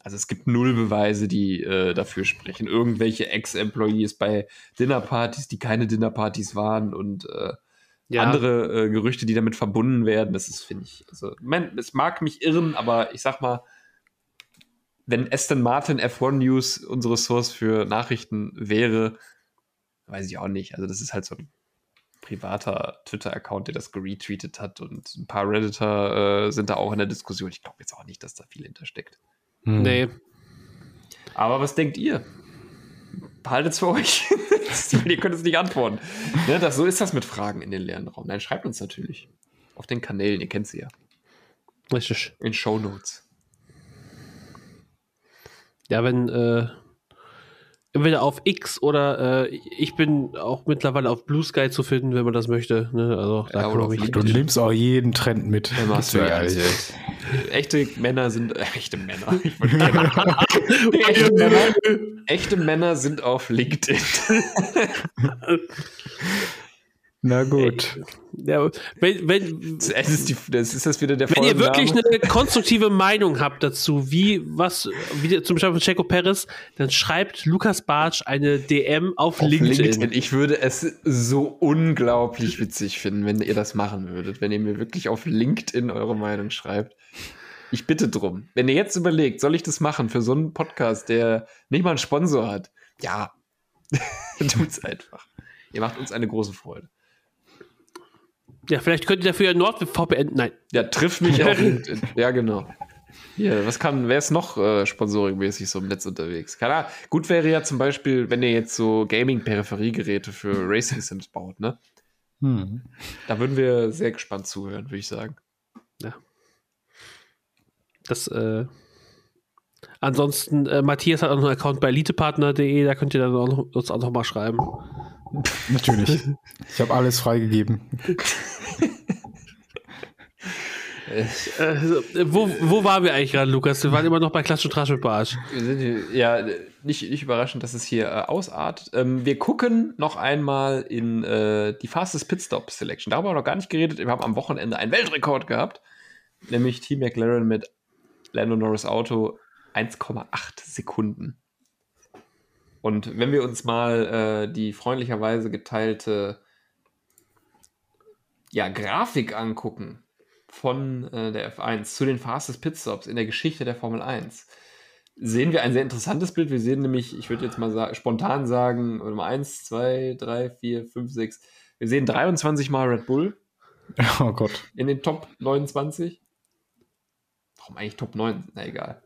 Also es gibt null Beweise, die äh, dafür sprechen. Irgendwelche Ex-Employees bei Dinnerpartys, die keine Dinnerpartys waren und äh, Ja. andere äh, Gerüchte, die damit verbunden werden. Das ist, finde ich, also, man, es mag mich irren, aber ich sag mal, wenn Aston Martin F1 News unsere Source für Nachrichten wäre, weiß ich auch nicht. Also, das ist halt so ein privater Twitter-Account, der das geretweetet hat und ein paar Redditor äh, sind da auch in der Diskussion. Ich glaube jetzt auch nicht, dass da viel hintersteckt. Hm. Nee. Aber was denkt ihr? Behaltet es für euch. Weil ihr könnt es nicht antworten. Ne, das, so ist das mit Fragen in den leeren Raum. Nein, schreibt uns natürlich. Auf den Kanälen, ihr kennt sie ja. Richtig. In Shownotes. Ja, wenn äh, entweder auf X oder äh, ich bin auch mittlerweile auf Blue Sky zu finden, wenn man das möchte. Ne? Also da Ja, kann man mich Du nimmst auch jeden Trend mit. Ja, machst du ja. Echte Männer sind. Äh, echte Männer. Echte, Männer echte Männer sind auf LinkedIn. Na gut. Ja, wenn, wenn, Das ist, die, das ist das wieder der wenn ihr wirklich eine konstruktive Meinung habt dazu, wie was, wie zum Beispiel von Checo Perez, dann schreibt Lukas Bartsch eine DM auf, Auf LinkedIn. LinkedIn. Ich würde es so unglaublich witzig finden, wenn ihr das machen würdet. Wenn ihr mir wirklich auf LinkedIn eure Meinung schreibt. Ich bitte drum. Wenn ihr jetzt überlegt, soll ich das machen für so einen Podcast, der nicht mal einen Sponsor hat? Ja, tut's einfach. Ihr macht uns eine große Freude. Ja, vielleicht könnt ihr dafür ja NordVPN, nein. Ja, triff mich auf LinkedIn. Ja, genau. Hier, was kann, wer ist noch äh, sponsoringmäßig so im Netz unterwegs? Keine Ahnung. Gut wäre ja zum Beispiel, wenn ihr jetzt so Gaming-Peripheriegeräte für Racing Sims baut, ne? Hm. Da würden wir sehr gespannt zuhören, würde ich sagen. Das, äh, ansonsten, äh, Matthias hat auch noch einen Account bei elitepartner.de, da könnt ihr dann auch noch, uns auch noch mal schreiben. Natürlich. Ich habe alles freigegeben. Äh, wo, wo waren wir eigentlich gerade, Lukas? Wir waren immer noch bei Klatsch und Tratsch mit Barsch. Ja, nicht, nicht überraschend, dass es hier äh, ausartet. Ähm, wir gucken noch einmal in äh, die Fastest Pit Stop Selection. Darüber haben wir noch gar nicht geredet. Wir haben am Wochenende einen Weltrekord gehabt, nämlich Team McLaren mit Lando Norris Auto 1,8 Sekunden. Und wenn wir uns mal äh, die freundlicherweise geteilte ja, Grafik angucken von äh, der F1 zu den Fastest Pit Stops in der Geschichte der Formel 1, sehen wir ein sehr interessantes Bild. Wir sehen nämlich, ich würde jetzt mal sa spontan sagen, Nummer 1, 2, 3, 4, 5, 6. Wir sehen 23 Mal Red Bull Oh Gott. in den Top 29. Warum eigentlich Top 9? Na egal.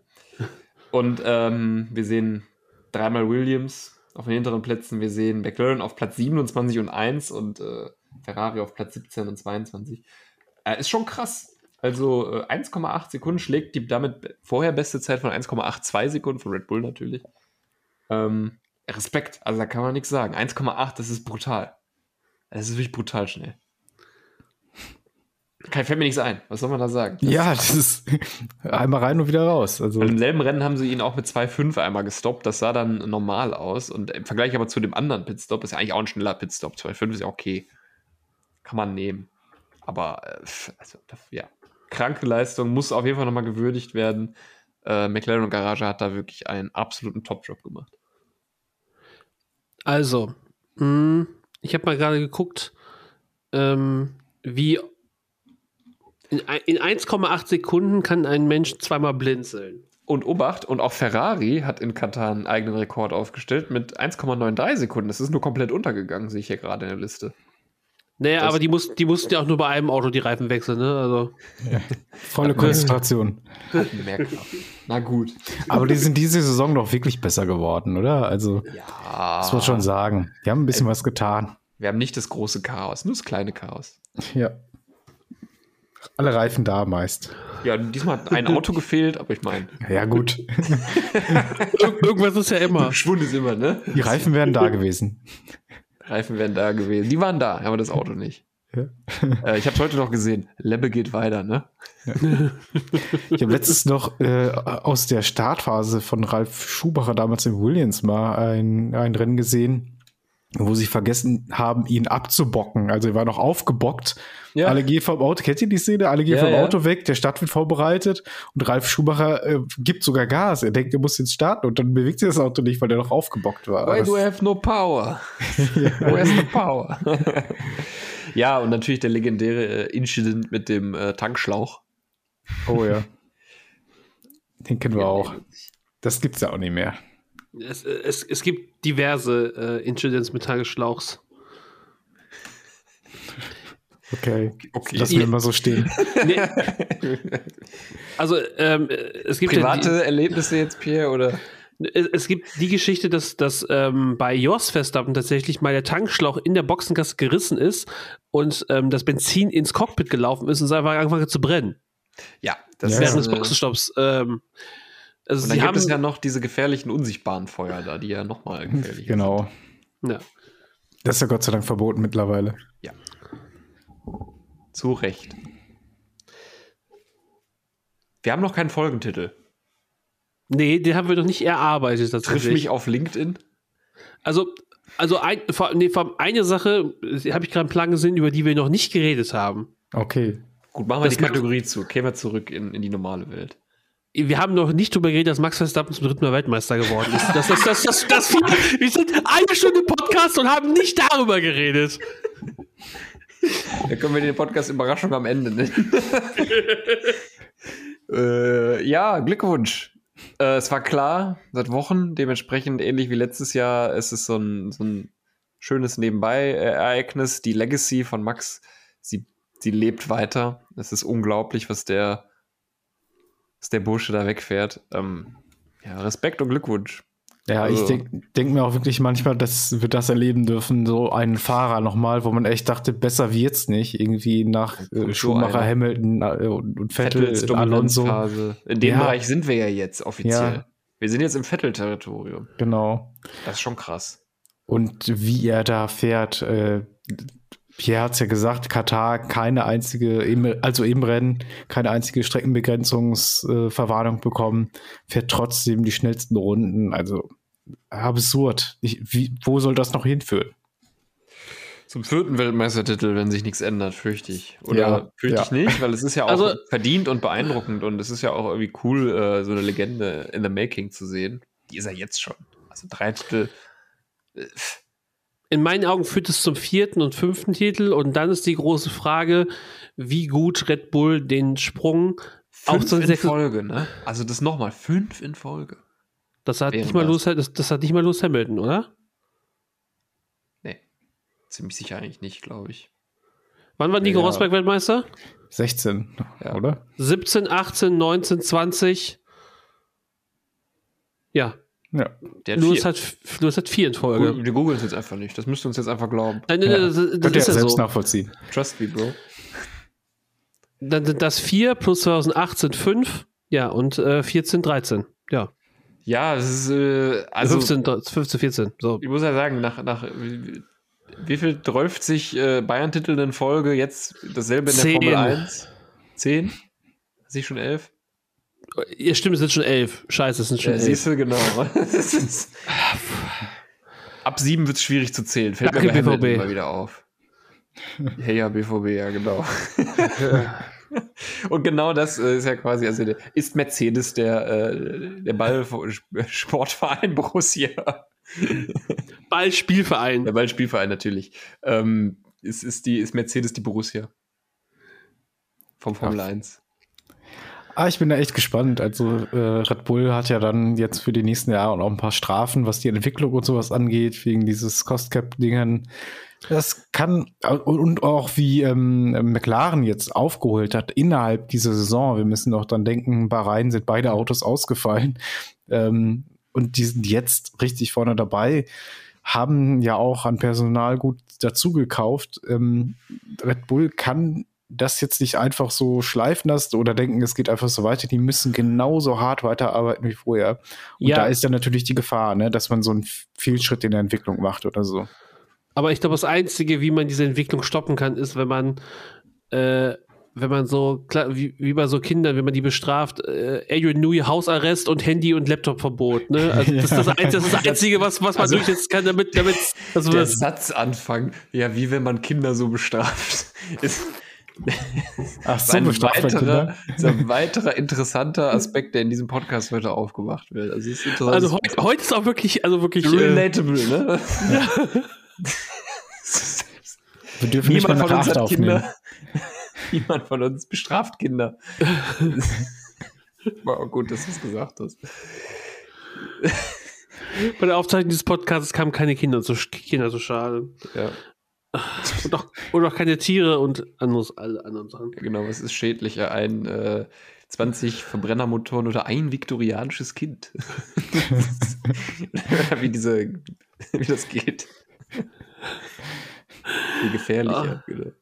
Und ähm, wir sehen dreimal Williams auf den hinteren Plätzen. Wir sehen McLaren auf Platz 27 und 1 und äh, Ferrari auf Platz 17 und 22. Äh, ist schon krass. Also äh, 1,8 Sekunden schlägt die damit vorher beste Zeit von 1,82 Sekunden von Red Bull natürlich. Ähm, Respekt, also da kann man nichts sagen. 1,8, das ist brutal. Das ist wirklich brutal schnell. Kein fällt mir nichts ein. Was soll man da sagen? Ja, das ist einmal rein und wieder raus. Also, Im selben Rennen haben sie ihn auch mit 2,5 einmal gestoppt. Das sah dann normal aus. Und im Vergleich aber zu dem anderen Pitstop ist ja eigentlich auch ein schneller Pitstop. 2,5 ist ja okay. Kann man nehmen. Aber, äh, also, das- ja. Kranke Leistung muss auf jeden Fall nochmal gewürdigt werden. Äh, McLaren und Garage hat da wirklich einen absoluten Top-Job gemacht. Also, mh, Ich habe mal gerade geguckt, ähm, wie in, in 1,8 Sekunden kann ein Mensch zweimal blinzeln. Und Obacht, und auch Ferrari hat in Katar einen eigenen Rekord aufgestellt mit 1,93 Sekunden. Das ist nur komplett untergegangen, sehe ich hier gerade in der Liste. Naja, Das- aber die, muss, die mussten ja auch nur bei einem Auto die Reifen wechseln, ne? Also, Volle Konzentration. Na gut. Aber die sind diese Saison doch wirklich besser geworden, oder? Also, Ja. das muss man schon sagen. Die haben ein bisschen was getan. Wir haben nicht das große Chaos, nur das kleine Chaos. Ja. Alle Reifen da meist. Ja, diesmal hat ein Auto gefehlt, aber ich meine, Ja, gut. ir irgendwas ist ja immer. Schwund ist immer, ne? Die Reifen wären da gewesen. Reifen wären da gewesen. Die waren da, aber das Auto nicht. Ja. Äh, ich habe heute noch gesehen. Lebbe geht weiter, ne? Ich habe letztens noch äh, aus der Startphase von Ralf Schubacher damals in Williams mal ein, ein Rennen gesehen, wo sie vergessen haben, ihn abzubocken. Also er war noch aufgebockt. Ja. Alle gehen vom Auto, kennt ihr die Szene? Alle gehen Ja, vom ja. Auto weg, der Start wird vorbereitet und Ralf Schubacher äh, gibt sogar Gas. Er denkt, er muss jetzt starten und dann bewegt sich das Auto nicht, weil er noch aufgebockt war. Why Das- do I have no power? Where's the power? ja, und natürlich der legendäre äh, Incident mit dem äh, Tankschlauch. oh ja. Den kennen wir auch. Das gibt's ja auch nicht mehr. Es, es, es gibt diverse äh, Incidents mit Tagesschlauchs. Okay. Okay. Lassen wir mal so stehen. Nee. also, ähm, es gibt ja Private Erlebnisse jetzt, Pierre, oder? die, es, es gibt die Geschichte, dass, dass ähm, bei Jos Verstappen tatsächlich mal der Tankschlauch in der Boxengasse gerissen ist und ähm, das Benzin ins Cockpit gelaufen ist und es einfach angefangen hat zu brennen. Ja, Ja, während des Boxenstopps. Ähm, also Und dann sie gibt haben es ja noch diese gefährlichen unsichtbaren Feuer da, die ja nochmal gefährlich Genau. ja. Das ist ja Gott sei Dank verboten mittlerweile. sind. Zu Recht. Wir haben noch keinen Folgentitel. Nee, den haben wir noch nicht erarbeitet Triff mich auf LinkedIn. Also, also ein, vor, nee, vor, eine Sache habe ich gerade einen Plan gesehen, über die wir noch nicht geredet haben. Okay. Gut, machen wir Das die Kategorie zu. Kehren wir zurück in, in die normale Welt. Wir haben noch nicht darüber geredet, dass Max Verstappen zum dritten Mal Weltmeister geworden ist. Das, das, das, das, das, wir, wir sind eine Stunde Podcast und haben nicht darüber geredet. Da können wir den Podcast Überraschung am Ende nennen. äh, ja, Glückwunsch. Äh, es war klar, seit Wochen, dementsprechend ähnlich wie letztes Jahr. Es ist so ein, so ein schönes Nebenbei-Ereignis. Die Legacy von Max, sie, sie lebt weiter. Es ist unglaublich, was der, was der Bursche da wegfährt. Ähm, ja, Respekt und Glückwunsch. Ja, Also- ich denke denk mir auch wirklich manchmal, dass wir das erleben dürfen, so einen Fahrer nochmal, wo man echt dachte, besser wird's nicht. Irgendwie nach äh, Schumacher, einer. Hamilton äh, und, Vettel, Vettels Alonso. Dominanzphase. In dem Ja. Bereich sind wir ja jetzt offiziell. Ja. Wir sind jetzt im Vettel-Territorium. Genau. Das ist schon krass. Und wie er da fährt, äh, Pierre hat's ja gesagt, Katar keine einzige, also im Rennen, keine einzige Streckenbegrenzungsverwarnung Verwarnung bekommen, fährt trotzdem die schnellsten Runden. Also absurd. Ich, wie, wo soll das noch hinführen? Zum vierten Weltmeistertitel, wenn sich nichts ändert, fürchte ich. Oder Ja, fürchte ja. ich nicht, weil es ist ja auch Also- verdient und beeindruckend und es ist ja auch irgendwie cool, äh, so eine Legende in the making zu sehen. Die ist er jetzt schon. Also drei Titel. äh, In meinen Augen führt es zum vierten und fünften Titel und dann ist die große Frage, wie gut Red Bull den Sprung auf Fünf zu in Folge, ne? Also das nochmal, fünf in Folge. Das hat, nicht mal das. Lewis, das, das hat nicht mal Lewis Hamilton, oder? Nee, ziemlich sicher eigentlich nicht, glaube ich. Wann war Nico Ja. Rosberg Weltmeister? 16, Ja. oder? 17, 18, 19, 20. Ja, ja. Der hat Louis. Hat, Louis hat vier in Folge. Wir googeln es jetzt einfach nicht. Das müsst ihr uns jetzt einfach glauben. Nein, nein, ja. das, das, ist ja selbst so. nachvollziehen. Trust me, Bro. Dann sind das vier plus 2018 fünf. Ja, und äh, 14, 13. Ja. Ja, es ist äh, also 15, 15, 14. So. Ich muss ja sagen, nach, nach wie, viel träuft sich äh, Bayern-Titel in Folge jetzt dasselbe in der Zehn. Formel 1? 10? Sich schon 11? Ihr stimmt, es sind schon elf. Scheiße, es sind schon ja, elf. Siehst du, genau. Ab sieben wird es schwierig zu zählen. Fällt Danke, mir BVB. immer wieder auf. Ja, ja, BVB, ja, genau. Und genau das äh, ist ja quasi, also ist Mercedes der, äh, der Ballsportverein Borussia. Ballspielverein. Der Ballspielverein natürlich. Ähm, ist, ist, die, ist Mercedes die Borussia? Vom Formel 1. Ah, ich bin da echt gespannt. Also äh, Red Bull hat ja dann jetzt für die nächsten Jahre auch ein paar Strafen, was die Entwicklung und sowas angeht, wegen dieses Cost-Cap-Dingen. Das kann und auch wie ähm, McLaren jetzt aufgeholt hat innerhalb dieser Saison. Wir müssen doch dann denken, Bahrain sind beide Autos ausgefallen ähm, und die sind jetzt richtig vorne dabei. Haben ja auch an Personal gut dazu gekauft. Ähm, Red Bull kann das jetzt nicht einfach so schleifen lassen oder denken, es geht einfach so weiter. Die müssen genauso hart weiterarbeiten wie vorher. Und Ja. da ist dann natürlich die Gefahr, ne, dass man so einen Fehlschritt in der Entwicklung macht oder so. Aber ich glaube, das Einzige, wie man diese Entwicklung stoppen kann, ist, wenn man, äh, wenn man so, klar, wie, wie bei so Kindern, wenn man die bestraft, äh, Adrian Newey Hausarrest und Handy- und Laptopverbot. Ne? Also das, ist das, Einzige, das ist das Einzige, was, was man Also- durchsetzen kann, damit, damit also Der das, Satzanfang, ja, wie wenn man Kinder so bestraft, ist, Ach ist ein, weiterer, ist ein weiterer interessanter Aspekt, der in diesem Podcast heute aufgemacht wird. Also, es ist interessant. also heute, heute ist auch wirklich, also wirklich. Äh, relatable, ne? Wir dürfen nicht mehr Niemand nach von uns acht. Kinder. Niemand von uns bestraft Kinder. War gut, dass du es gesagt hast. bei der Aufzeichnung dieses Podcasts kamen keine Kinder zu, Kinder zu Schade. Ja, Und auch, und auch keine Tiere und anderes, alle anderen Sachen. genau. Was ist schädlicher? Ein äh, 20 Verbrennermotoren oder ein viktorianisches Kind? wie diese, wie das geht. Wie gefährlicher. Genau.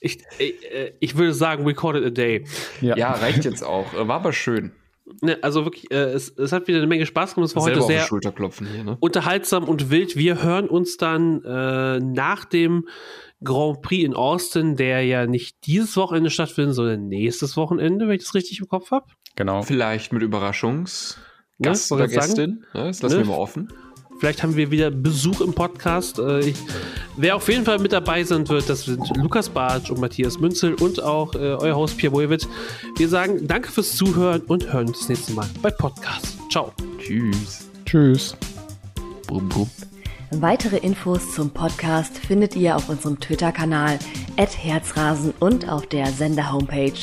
Ich, ich, äh, ich würde sagen, it a day. Ja. Ja, reicht jetzt auch. Äh, War aber schön. Ne, also wirklich, äh, es, es hat wieder eine Menge Spaß gemacht. Es war Selber heute sehr hier, ne? unterhaltsam und wild. Wir hören uns dann äh, nach dem Grand Prix in Austin, der ja nicht dieses Wochenende stattfindet, sondern nächstes Wochenende, wenn ich das richtig im Kopf habe. Genau. Vielleicht mit Überraschungsgast Ne, oder ich sagen. Gästin. Ne? Das lassen Ne? wir mal offen. Vielleicht haben wir wieder Besuch im Podcast. Äh, ich, wer auf jeden Fall mit dabei sein wird, das sind Lukas Bartsch und Matthias Münzel und auch äh, euer Host Pierre Bojewitt. Wir sagen danke fürs Zuhören und hören uns das nächste Mal bei Podcast. Ciao. Tschüss. Tschüss. Brumm, brumm. Weitere Infos zum Podcast findet ihr auf unserem Twitter-Kanal @herzrasen und auf der Sender-Homepage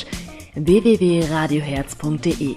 www.radioherz.de.